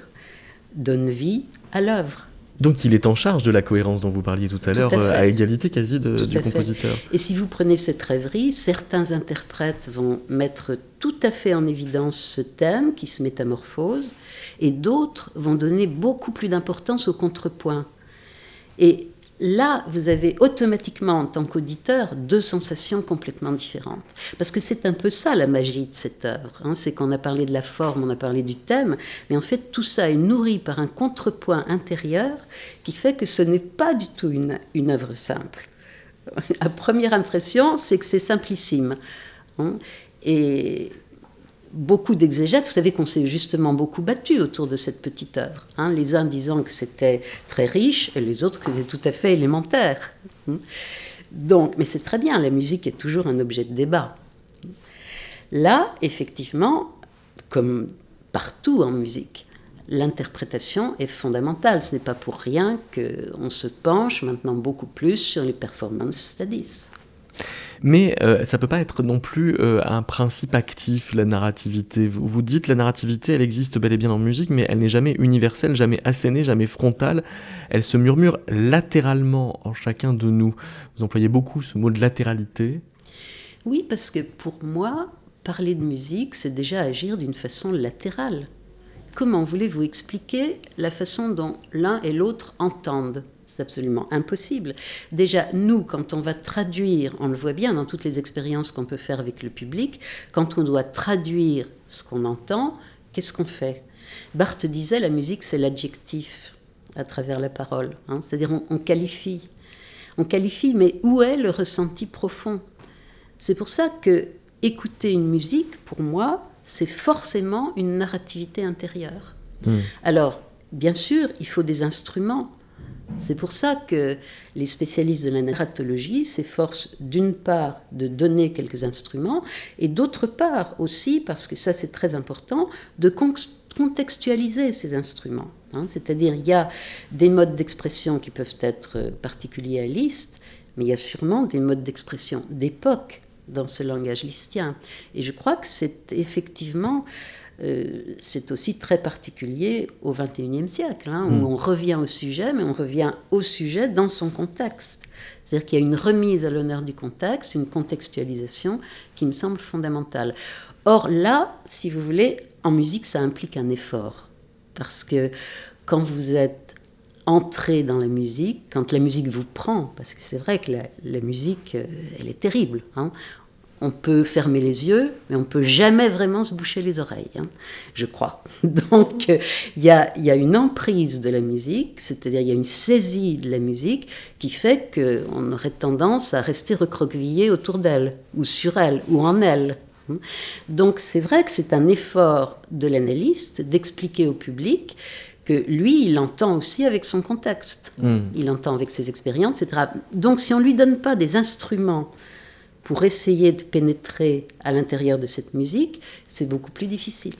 donne vie à l'œuvre. Donc il est en charge de la cohérence dont vous parliez tout à l'heure, euh, à, égalité quasi du compositeur. Et si vous prenez cette rêverie, certains interprètes vont mettre tout à fait en évidence ce thème qui se métamorphose, et d'autres vont donner beaucoup plus d'importance au contrepoint. Et là, vous avez automatiquement, en tant qu'auditeur, deux sensations complètement différentes. Parce que c'est un peu ça la magie de cette œuvre. Hein. c'est qu'on a parlé de la forme, on a parlé du thème, mais en fait, tout ça est nourri par un contrepoint intérieur qui fait que ce n'est pas du tout une, œuvre simple. [laughs] La première impression, c'est que c'est simplissime. Hein. et beaucoup d'exégètes, vous savez qu'on s'est justement beaucoup battu autour de cette petite œuvre, hein. les uns disant que c'était très riche et les autres que c'était tout à fait élémentaire. Hein. Donc, mais c'est très bien, la musique est toujours un objet de débat. Là, effectivement, comme partout en musique, l'interprétation est fondamentale. Ce n'est pas pour rien qu'on se penche maintenant beaucoup plus sur les performance studies. Mais euh, ça peut pas être non plus euh, un principe actif, la narrativité. Vous, vous dites la narrativité, elle existe bel et bien en musique, mais elle n'est jamais universelle, jamais assénée, jamais frontale. Elle se murmure latéralement en chacun de nous. Vous employez beaucoup ce mot de latéralité. Oui, parce que pour moi, parler de musique, c'est déjà agir d'une façon latérale. Comment voulez-vous expliquer la façon dont l'un et l'autre entendent? Absolument impossible. Déjà, nous, quand on va traduire, on le voit bien dans toutes les expériences qu'on peut faire avec le public, quand on doit traduire ce qu'on entend, qu'est-ce qu'on fait? Barthes disait la musique, c'est l'adjectif à travers la parole. Hein. C'est-à-dire, on, on qualifie. On qualifie, mais où est le ressenti profond? C'est pour ça que écouter une musique, pour moi, c'est forcément une narrativité intérieure. Hmm. Alors, bien sûr, il faut des instruments c'est pour ça que les spécialistes de la narratologie s'efforcent d'une part de donner quelques instruments et d'autre part aussi, parce que ça c'est très important, de contextualiser ces instruments. Hein. C'est-à-dire il y a des modes d'expression qui peuvent être particuliers à Liszt, mais il y a sûrement des modes d'expression d'époque dans ce langage listien. Et je crois que c'est effectivement euh, c'est aussi très particulier au XXIe siècle, hein, où mm. on revient au sujet, mais on revient au sujet dans son contexte. C'est-à-dire qu'il y a une remise à l'honneur du contexte, une contextualisation qui me semble fondamentale. Or là, si vous voulez, en musique, ça implique un effort. Parce que quand vous êtes entré dans la musique, quand la musique vous prend, parce que c'est vrai que la, musique, euh, elle est terrible. Hein on peut fermer les yeux, mais on peut jamais vraiment se boucher les oreilles, hein, je crois. [laughs] Donc, il y, a, une emprise de la musique, c'est-à-dire il y a une saisie de la musique qui fait qu'on aurait tendance à rester recroquevillé autour d'elle, ou sur elle, ou en elle. Hein. Donc, c'est vrai que c'est un effort de l'analyste d'expliquer au public que lui, il entend aussi avec son contexte, hmm. il entend avec ses expériences, etc. Donc, si on ne lui donne pas des instruments pour essayer de pénétrer à l'intérieur de cette musique, c'est beaucoup plus difficile.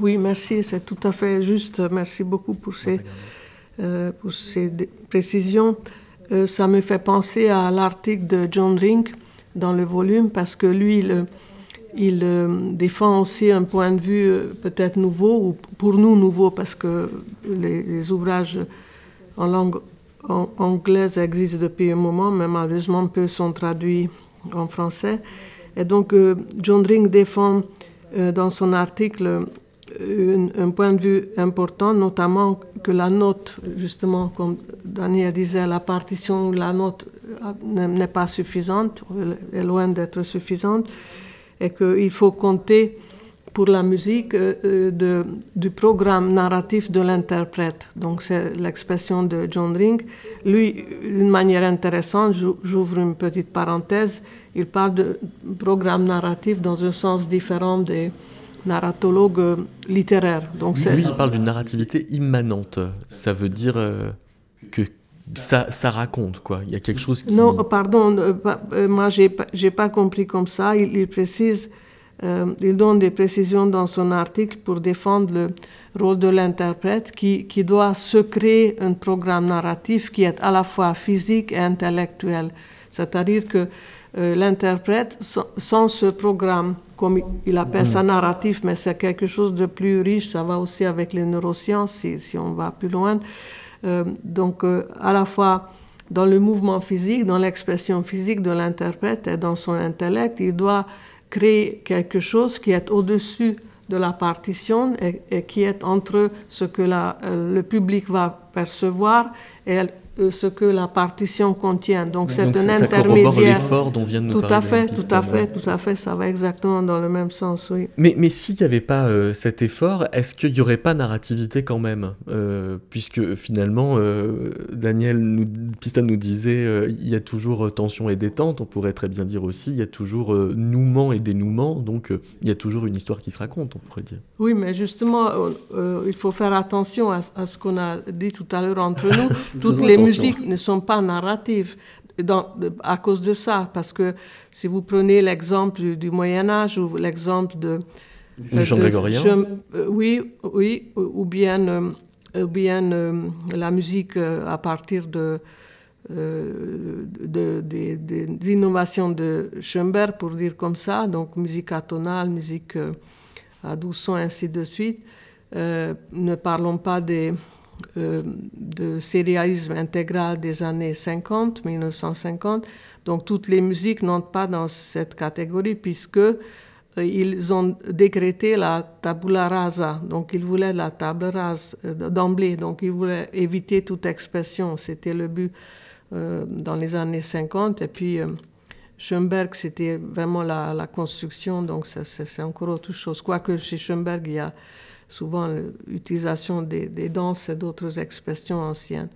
Oui, merci, c'est tout à fait juste. Merci beaucoup pour ces, euh, pour ces précisions. Euh, ça me fait penser à l'article de John Rink dans le volume, parce que lui, il, il euh, défend aussi un point de vue peut-être nouveau, ou pour nous nouveau, parce que les, ouvrages en langue anglaise existent depuis un moment, mais malheureusement peu sont traduits en français. Et donc, euh, John Ring défend euh, dans son article euh, un, point de vue important, notamment que la note, justement, comme Daniel disait, la partition, la note n'est pas suffisante, est loin d'être suffisante, et qu'il faut compter pour la musique euh, de, du programme narratif de l'interprète. Donc c'est l'expression de John Ring. Lui, d'une manière intéressante, j'ouvre une petite parenthèse, il parle de programme narratif dans un sens différent des narratologues littéraires. Donc Lui, il parle d'une narrativité immanente. Ça veut dire euh, que ça, ça, raconte, quoi. Il y a quelque chose qui... Non, pardon, euh, moi, j'ai pas, pas compris comme ça. Il, il précise euh, il donne des précisions dans son article pour défendre le rôle de l'interprète qui, doit se créer un programme narratif qui est à la fois physique et intellectuel. C'est-à-dire que euh, l'interprète, sans, ce programme, comme il appelle ça narratif, mais c'est quelque chose de plus riche, ça va aussi avec les neurosciences si, on va plus loin. Euh, donc, à la fois dans le mouvement physique, dans l'expression physique de l'interprète et dans son intellect, il doit créer quelque chose qui est au-dessus de la partition et, qui est entre ce que la, le public va percevoir et euh, ce que la partition contient. Donc c'est un intermédiaire. l'effort dont vient de nous tout à fait, tout à fait, tout à fait. Ça va exactement dans le même sens, oui. Mais, mais s'il n'y avait pas euh, cet effort, est-ce qu'il n'y aurait pas narrativité quand même euh, Puisque finalement, Daniel nous, Pista nous disait, il y a toujours tension et détente. On pourrait très bien dire aussi, il y a toujours nouement et dénouement. Donc il y a toujours une histoire qui se raconte, on pourrait dire. Oui, mais justement, il faut faire attention à, à ce qu'on a dit tout à l'heure entre nous. [laughs] Toutes les musiques ne sont pas narratives à cause de ça, parce que si vous prenez l'exemple du Moyen Âge ou l'exemple de... Du chant grégorien euh, Oui, oui, ou bien, euh, bien euh, la musique à partir de, des innovations de Schoenberg, pour dire comme ça, donc musique atonale, musique à doux sons, ainsi de suite. ne parlons pas des euh, de sérialisme intégral des années 50, 1950. Donc toutes les musiques n'entrent pas dans cette catégorie puisque euh, ils ont décrété la tabula rasa. Donc ils voulaient la table rase euh, d'emblée. Donc ils voulaient éviter toute expression. C'était le but dans les années 50. Et puis Schoenberg, c'était vraiment la, la, construction. Donc c'est encore autre chose. Quoique chez Schoenberg, il y a souvent l'utilisation des, danses et d'autres expressions anciennes.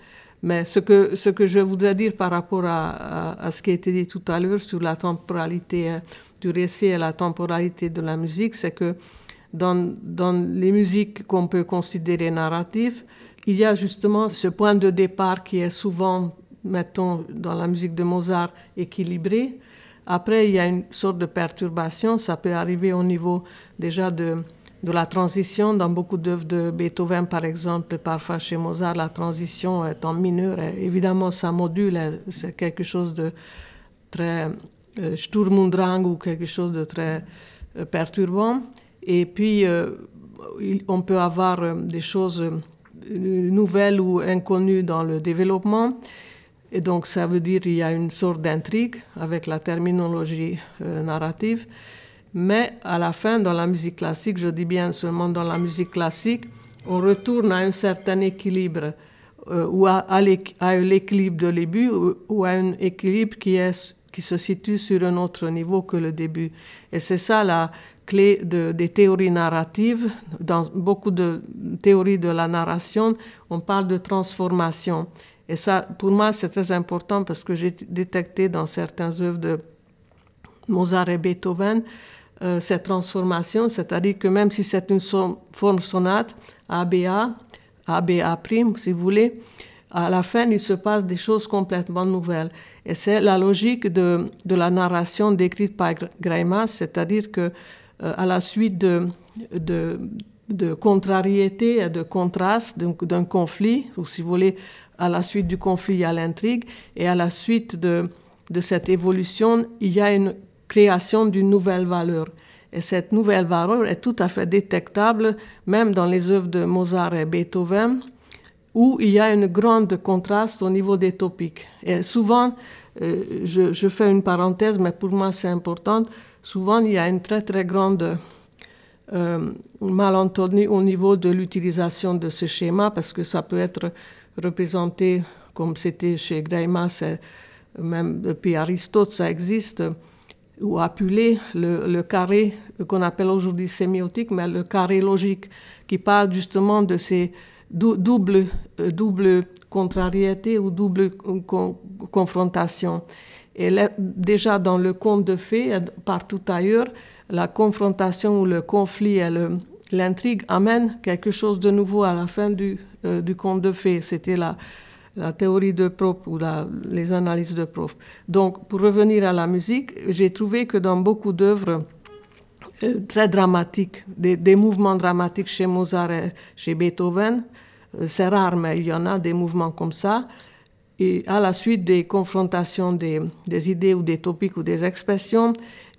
Mais ce que, ce que je voudrais dire par rapport à, à, ce qui a été dit tout à l'heure sur la temporalité hein, du récit et la temporalité de la musique, c'est que dans, dans les musiques qu'on peut considérer narratives, il y a justement ce point de départ qui est souvent, mettons, dans la musique de Mozart, équilibré. Après, il y a une sorte de perturbation, ça peut arriver au niveau déjà de de la transition dans beaucoup d'œuvres de Beethoven, par exemple, parfois chez Mozart, la transition est en mineur. évidemment, ça module, hein, c'est quelque chose de très euh, Sturm Drang ou quelque chose de très euh, perturbant. Et puis, euh, on peut avoir des choses nouvelles ou inconnues dans le développement. Et donc, ça veut dire qu'il y a une sorte d'intrigue avec la terminologie narrative. Mais à la fin, dans la musique classique, je dis bien seulement dans la musique classique, on retourne à un certain équilibre, euh, ou à, l'équilibre de début, ou, à un équilibre qui, se situe sur un autre niveau que le début. Et c'est ça la clé de, des théories narratives. Dans beaucoup de théories de la narration, on parle de transformation. Et ça, pour moi, c'est très important parce que j'ai détecté dans certaines œuvres de Mozart et Beethoven euh, cette transformation, c'est-à-dire que même si c'est une forme sonate, ABA, ABA', si vous voulez, à la fin, il se passe des choses complètement nouvelles. Et c'est la logique de, la narration décrite par Greimas, c'est-à-dire que euh, à la suite de, de, de contrariété et de contraste, d'un conflit, ou si vous voulez, à la suite du conflit, il y a l'intrigue, et à la suite de cette évolution, il y a une création d'une nouvelle valeur. Et cette nouvelle valeur est tout à fait détectable même dans les œuvres de Mozart et Beethoven, où il y a un grand contraste au niveau des topiques. Et souvent, euh, je, fais une parenthèse, mais pour moi c'est important, souvent il y a une très très grande euh, malentendu au niveau de l'utilisation de ce schéma, parce que ça peut être représenté comme c'était chez Greimas, même depuis Aristote, ça existe ou appeler le, carré qu'on appelle aujourd'hui sémiotique, mais le carré logique, qui parle justement de ces doubles euh, double contrariétés ou double confrontations. Et déjà dans le conte de fées, partout ailleurs, la confrontation ou le conflit et l'intrigue amènent quelque chose de nouveau à la fin du, euh, du conte de fées. C'était la, la théorie de Prof ou les analyses de Prof. Donc, pour revenir à la musique, j'ai trouvé que dans beaucoup d'œuvres euh, très dramatiques, des, mouvements dramatiques chez Mozart et chez Beethoven, euh, c'est rare, mais il y en a des mouvements comme ça, et à la suite des confrontations des, idées ou des topiques ou des expressions,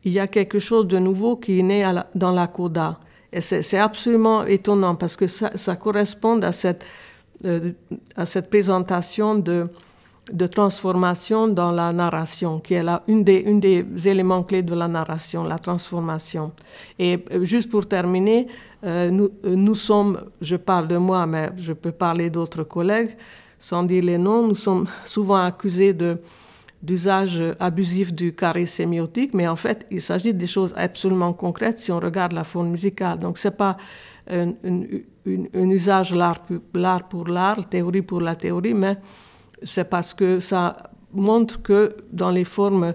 il y a quelque chose de nouveau qui est né dans la coda. Et c'est absolument étonnant parce que ça correspond à cette, euh, à cette présentation de, transformation dans la narration, qui est là, une, des, éléments clés de la narration, la transformation. Et euh, juste pour terminer, euh, nous, sommes, je parle de moi, mais je peux parler d'autres collègues, sans dire les noms, nous sommes souvent accusés d'usage abusif du carré sémiotique, mais en fait, il s'agit des choses absolument concrètes si on regarde la forme musicale. Donc, ce n'est pas un, usage l'art, pour l'art, théorie pour la théorie, mais c'est parce que ça montre que dans les formes,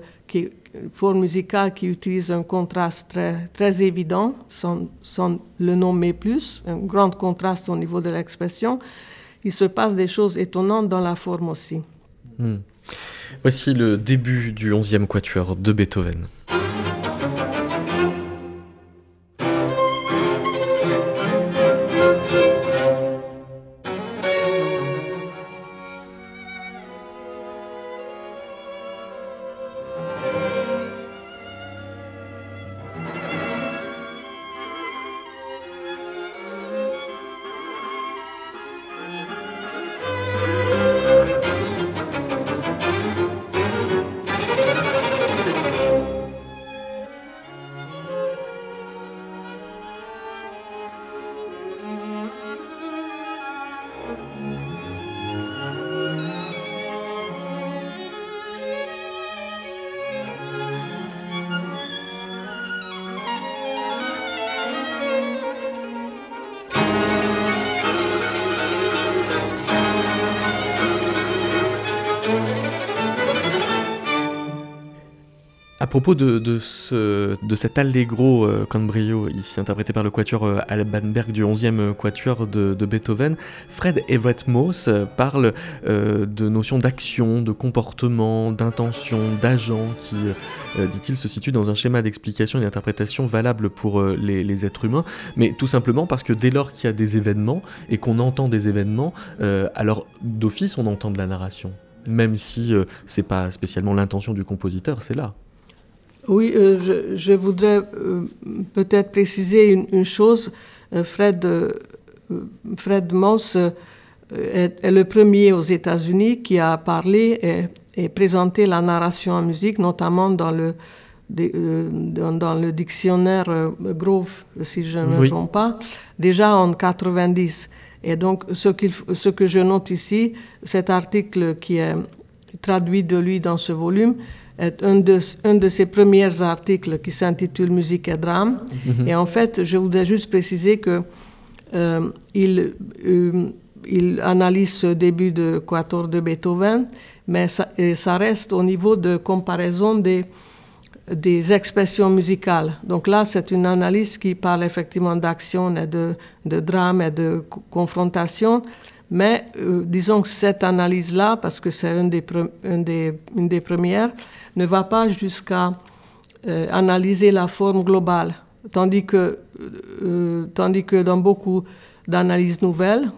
formes musicales qui utilisent un contraste très, évident, sans, sans le nommer plus, un grand contraste au niveau de l'expression, il se passe des choses étonnantes dans la forme aussi. Hmm. Voici le début du 11e quatuor de Beethoven. Propos de, de, ce, de cet allegro euh, con brio, ici interprété par le quatuor euh, Albanberg du 11e euh, quatuor de, Beethoven, Fred Everett Moss euh, parle euh, de notions d'action, de comportement, d'intention, d'agent qui, dit-il, se situe dans un schéma d'explication et d'interprétation valable pour les, les, êtres humains, mais tout simplement parce que dès lors qu'il y a des événements et qu'on entend des événements, alors d'office on entend de la narration même si euh, c'est pas spécialement l'intention du compositeur, c'est là. Oui, euh, je, je, voudrais euh, peut-être préciser une, une chose. Euh, Fred, Fred Moss est, est, le premier aux États-Unis qui a parlé et, et, présenté la narration en musique, notamment dans le, dans, dans, le dictionnaire Grove, si je ne me trompe pas, déjà en 90. Et donc, ce, ce que je note ici, cet article qui est traduit de lui dans ce volume, un de, un de ses premiers articles qui s'intitule Musique et drame. Mm -hmm. Et en fait, je voudrais juste préciser que euh, il, euh, il analyse ce début de quator de Beethoven, mais ça, ça, reste au niveau de comparaison des, des expressions musicales. Donc là, c'est une analyse qui parle effectivement d'action et de, de drame et de confrontation, mais euh, disons que cette analyse-là, parce que c'est une des, premières, ne va pas jusqu'à euh, analyser la forme globale, tandis que, euh, tandis que dans beaucoup d'analyses nouvelles,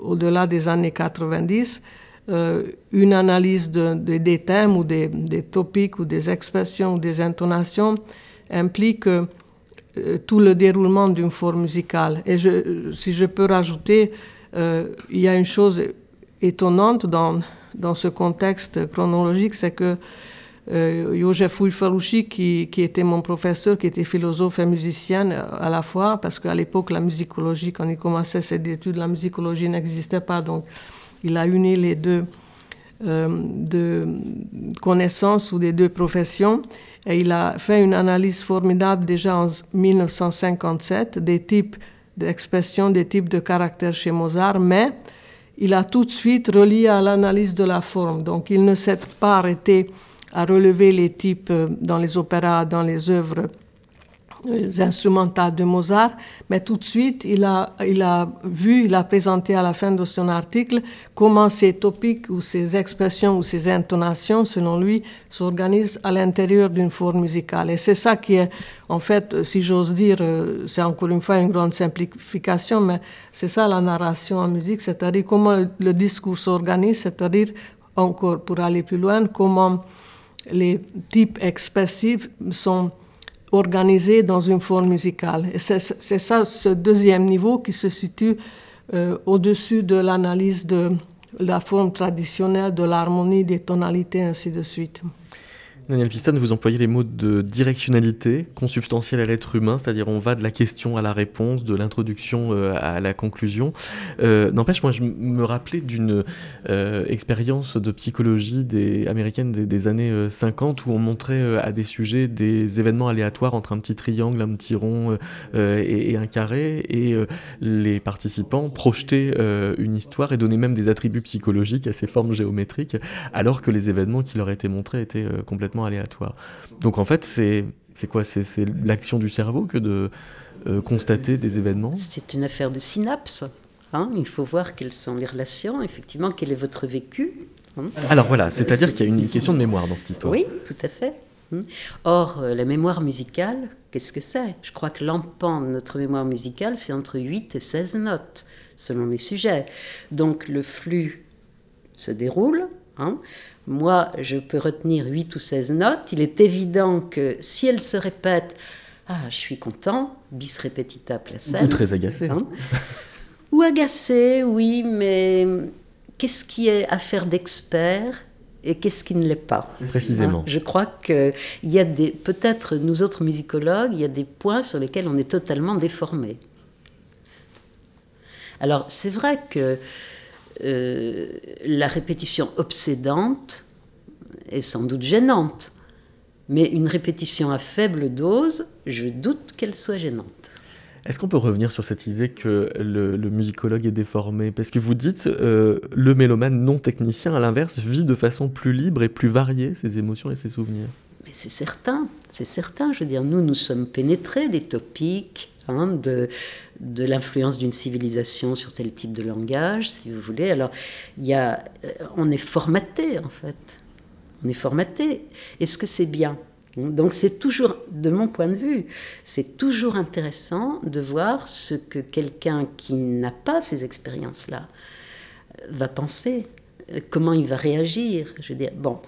au-delà des années 90, euh, une analyse de, de, des thèmes ou des, des, topiques ou des expressions ou des intonations implique tout le déroulement d'une forme musicale. Et si je peux rajouter, euh, il y a une chose étonnante dans, dans ce contexte chronologique, c'est que euh, Joseph Farouchi, qui, qui, était mon professeur, qui était philosophe et musicien à la fois, parce qu'à l'époque, la musicologie, quand il commençait ses études, la musicologie n'existait pas. Donc, il a uni les deux euh, connaissances ou des deux professions. Et il a fait une analyse formidable déjà en 1957 des types d'expression, des types de caractères chez Mozart, mais il a tout de suite relié à l'analyse de la forme. Donc, il ne s'est pas arrêté à relever les types euh, dans les opéras, dans les œuvres instrumentales de Mozart, mais tout de suite, il a, il a vu, il a présenté à la fin de son article comment ces topiques ou ces expressions ou ces intonations, selon lui, s'organisent à l'intérieur d'une forme musicale. Et c'est ça qui est, en fait, si j'ose dire, euh, c'est encore une fois une grande simplification, mais c'est ça la narration en musique, c'est-à-dire comment le discours s'organise, c'est-à-dire encore pour aller plus loin, comment les types expressifs sont organisés dans une forme musicale. C'est ça, ce deuxième niveau qui se situe euh, au-dessus de l'analyse de la forme traditionnelle, de l'harmonie, des tonalités, ainsi de suite. Daniel Piston, vous employez les mots de directionnalité, consubstantielle à l'être humain, c'est-à-dire on va de la question à la réponse, de l'introduction euh, à la conclusion. Euh, n'empêche, moi je me rappelais d'une euh, expérience de psychologie des, américaine des, années 50 où on montrait à des sujets des événements aléatoires entre un petit triangle, un petit rond et, et, un carré, et les participants projetaient une histoire et donnaient même des attributs psychologiques à ces formes géométriques, alors que les événements qui leur étaient montrés étaient complètement aléatoire. Donc en fait, c'est quoi? C'est l'action du cerveau que de euh, constater des événements? C'est une affaire de synapse. Hein. Il faut voir quelles sont les relations, effectivement, quel est votre vécu. Hein. Alors voilà, c'est-à-dire qu'il y a une question de mémoire dans cette histoire. Oui, tout à fait. Hein. Or, euh, la mémoire musicale, qu'est-ce que c'est? Je crois que l'empan de notre mémoire musicale, c'est entre 8 et 16 notes, selon les sujets. Donc le flux se déroule, Hein. Moi, je peux retenir 8 ou 16 notes. Il est évident que si elles se répètent, ah, je suis content, bis repetita placem. Ou très agacé. Hein. ou agacé, oui, mais qu'est-ce qui est affaire d'expert et qu'est-ce qui ne l'est pas? Précisément. Hein. Je crois qu'il y a des, peut-être nous autres musicologues, il y a des points sur lesquels on est totalement déformés. Alors c'est vrai que euh, la répétition obsédante est sans doute gênante, mais une répétition à faible dose, je doute qu'elle soit gênante. Est-ce qu'on peut revenir sur cette idée que le, musicologue est déformé? Parce que vous dites, euh, le mélomane non technicien, à l'inverse, vit de façon plus libre et plus variée ses émotions et ses souvenirs. Mais c'est certain, c'est certain. Je veux dire, nous, nous sommes pénétrés des topiques, De, l'influence d'une civilisation sur tel type de langage, si vous voulez. Alors, y a, euh, on est formaté, en fait. On est formaté. Est-ce que c'est bien? Donc c'est toujours, de mon point de vue, c'est toujours intéressant de voir ce que quelqu'un qui n'a pas ces expériences-là euh, va penser, euh, comment il va réagir. Je veux dire, bon,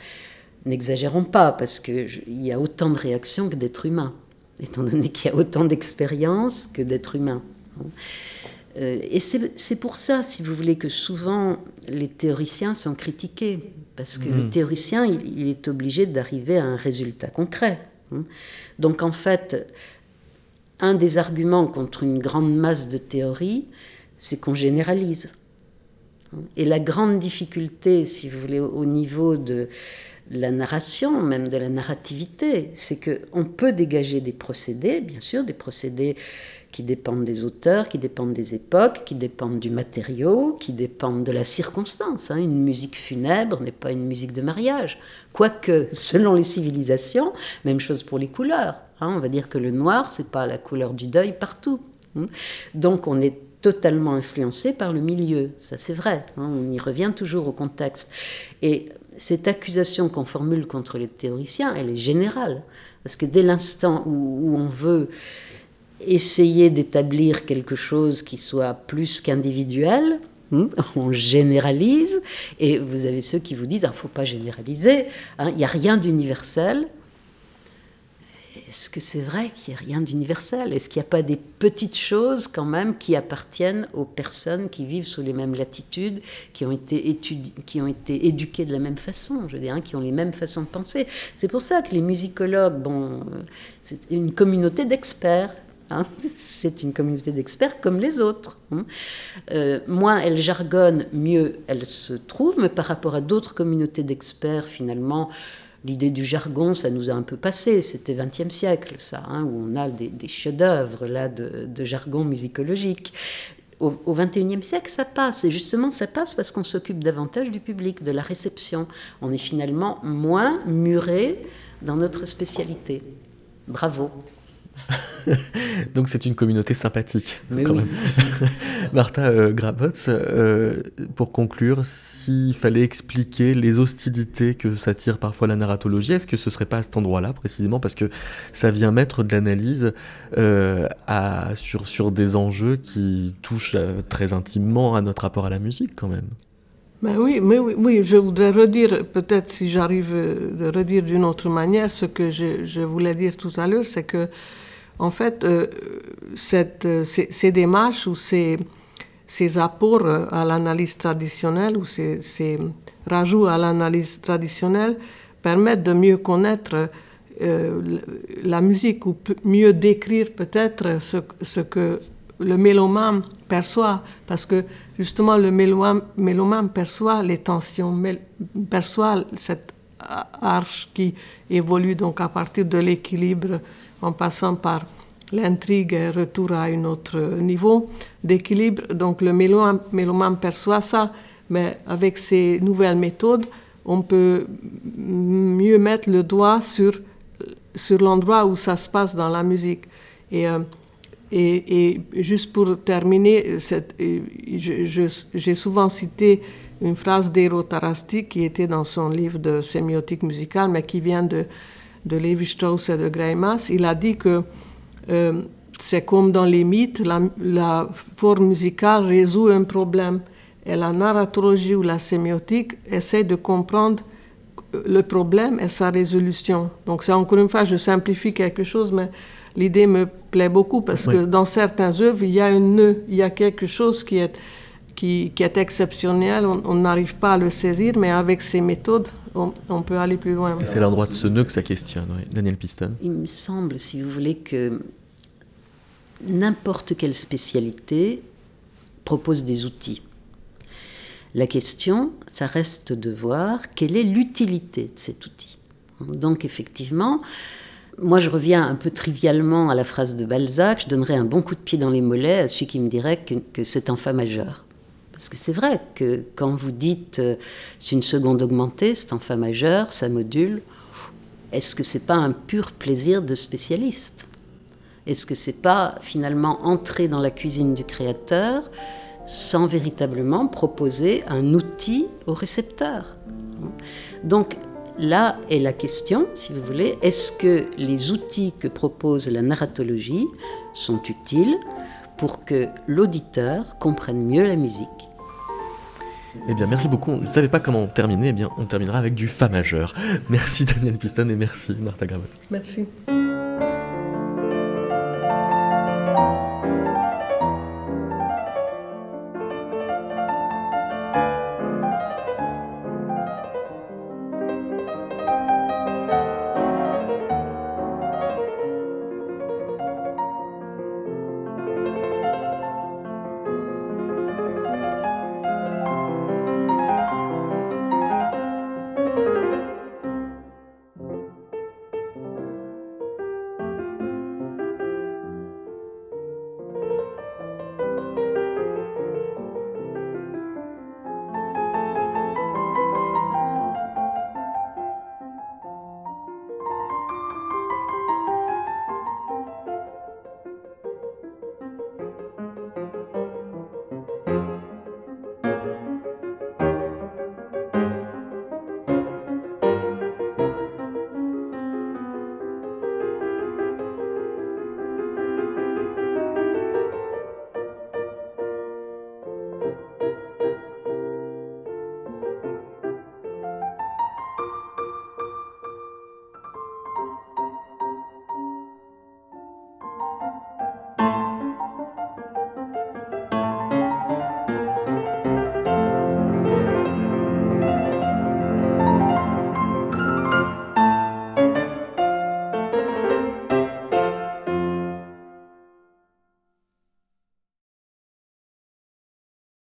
n'exagérons pas, parce qu'il y a autant de réactions que d'êtres humains étant donné qu'il y a autant d'expériences que d'êtres humains. Euh, et c'est pour ça, si vous voulez, que souvent les théoriciens sont critiqués, parce que le mm. théoricien, il, est obligé d'arriver à un résultat concret. Hein. Donc en fait, un des arguments contre une grande masse de théories, c'est qu'on généralise. Et la grande difficulté, si vous voulez, au niveau de, la narration, même de la narrativité, c'est qu'on peut dégager des procédés, bien sûr, des procédés qui dépendent des auteurs, qui dépendent des époques, qui dépendent du matériau, qui dépendent de la circonstance. Hein. Une musique funèbre n'est pas une musique de mariage. Quoique, selon les civilisations, même chose pour les couleurs. Hein. On va dire que le noir, c'est pas la couleur du deuil partout. Hein. Donc on est totalement influencé par le milieu, ça c'est vrai, on y revient toujours au contexte. Et cette accusation qu'on formule contre les théoriciens, elle est générale. Parce que dès l'instant où, on veut essayer d'établir quelque chose qui soit plus qu'individuel, hmm, [laughs] on généralise, et vous avez ceux qui vous disent, il ah, ne faut pas généraliser, hein, il n'y a rien d'universel, est-ce que c'est vrai qu'il n'y a rien d'universel? Est-ce qu'il n'y a pas des petites choses quand même qui appartiennent aux personnes qui vivent sous les mêmes latitudes, qui ont été, éduquées de la même façon, je veux dire, hein, qui ont les mêmes façons de penser? C'est pour ça que les musicologues, bon, c'est une communauté d'experts. Hein. [laughs] c'est une communauté d'experts comme les autres. Hein. Euh, moins elle jargonne, mieux elle se trouve, mais par rapport à d'autres communautés d'experts, finalement, L'idée du jargon, ça nous a un peu passé, c'était 20e siècle, ça, hein, où on a des, chefs-d'œuvre là de, jargon musicologique. Au, au 21e siècle, ça passe, et justement, ça passe parce qu'on s'occupe davantage du public, de la réception. On est finalement moins muré dans notre spécialité. Bravo. [laughs] Donc c'est une communauté sympathique. Mais quand [laughs] Martha euh, euh, pour conclure, s'il fallait expliquer les hostilités que s'attire parfois la narratologie, est-ce que ce serait pas à cet endroit-là précisément parce que ça vient mettre de l'analyse euh, sur, sur des enjeux qui touchent euh, très intimement à notre rapport à la musique quand même? Mais oui, mais oui, oui, je voudrais redire, peut-être si j'arrive de redire d'une autre manière, ce que je, je voulais dire tout à l'heure, c'est que, en fait, euh, cette, ces, démarches ou ces, apports à l'analyse traditionnelle ou ces, rajouts à l'analyse traditionnelle permettent de mieux connaître euh, la musique ou mieux décrire peut-être ce, que le mélomane perçoit, parce que justement le mélomane perçoit les tensions, perçoit cette arche qui évolue donc à partir de l'équilibre en passant par l'intrigue et retour à un autre niveau d'équilibre. Donc le mélomane, perçoit ça, mais avec ces nouvelles méthodes, on peut mieux mettre le doigt sur, sur l'endroit où ça se passe dans la musique. Et euh, et, juste pour terminer, j'ai souvent cité une phrase d'Ero Tarasti qui était dans son livre de sémiotique musicale, mais qui vient de, de Lévi-Strauss et de Greimas. Il a dit que euh, c'est comme dans les mythes, la, la, forme musicale résout un problème et la narratologie ou la sémiotique essaie de comprendre le problème et sa résolution. Donc c'est encore une fois, je simplifie quelque chose, mais l'idée me plaît beaucoup parce oui. que dans certaines œuvres, il y a un nœud, il y a quelque chose qui est, qui, qui est exceptionnel, on n'arrive pas à le saisir, mais avec ces méthodes, on, on peut aller plus loin. C'est l'endroit de ce nœud que ça questionne, oui. Daniel Piston. Il me semble, si vous voulez, que n'importe quelle spécialité propose des outils. La question, ça reste de voir quelle est l'utilité de cet outil. Donc effectivement, moi, je reviens un peu trivialement à la phrase de Balzac, je donnerais un bon coup de pied dans les mollets à celui qui me dirait que, que c'est un fa majeur. Parce que c'est vrai que quand vous dites euh, c'est une seconde augmentée, c'est un fa majeur, ça module, est-ce que c'est pas un pur plaisir de spécialiste? Est-ce que c'est pas finalement entrer dans la cuisine du créateur sans véritablement proposer un outil au récepteur? Donc Là est la question, si vous voulez, est-ce que les outils que propose la narratologie sont utiles pour que l'auditeur comprenne mieux la musique? Eh bien, merci beaucoup. On ne savait pas comment terminer. Eh bien, on terminera avec du Fa majeur. Merci Daniel Piston et merci Martha Gravotte. Merci.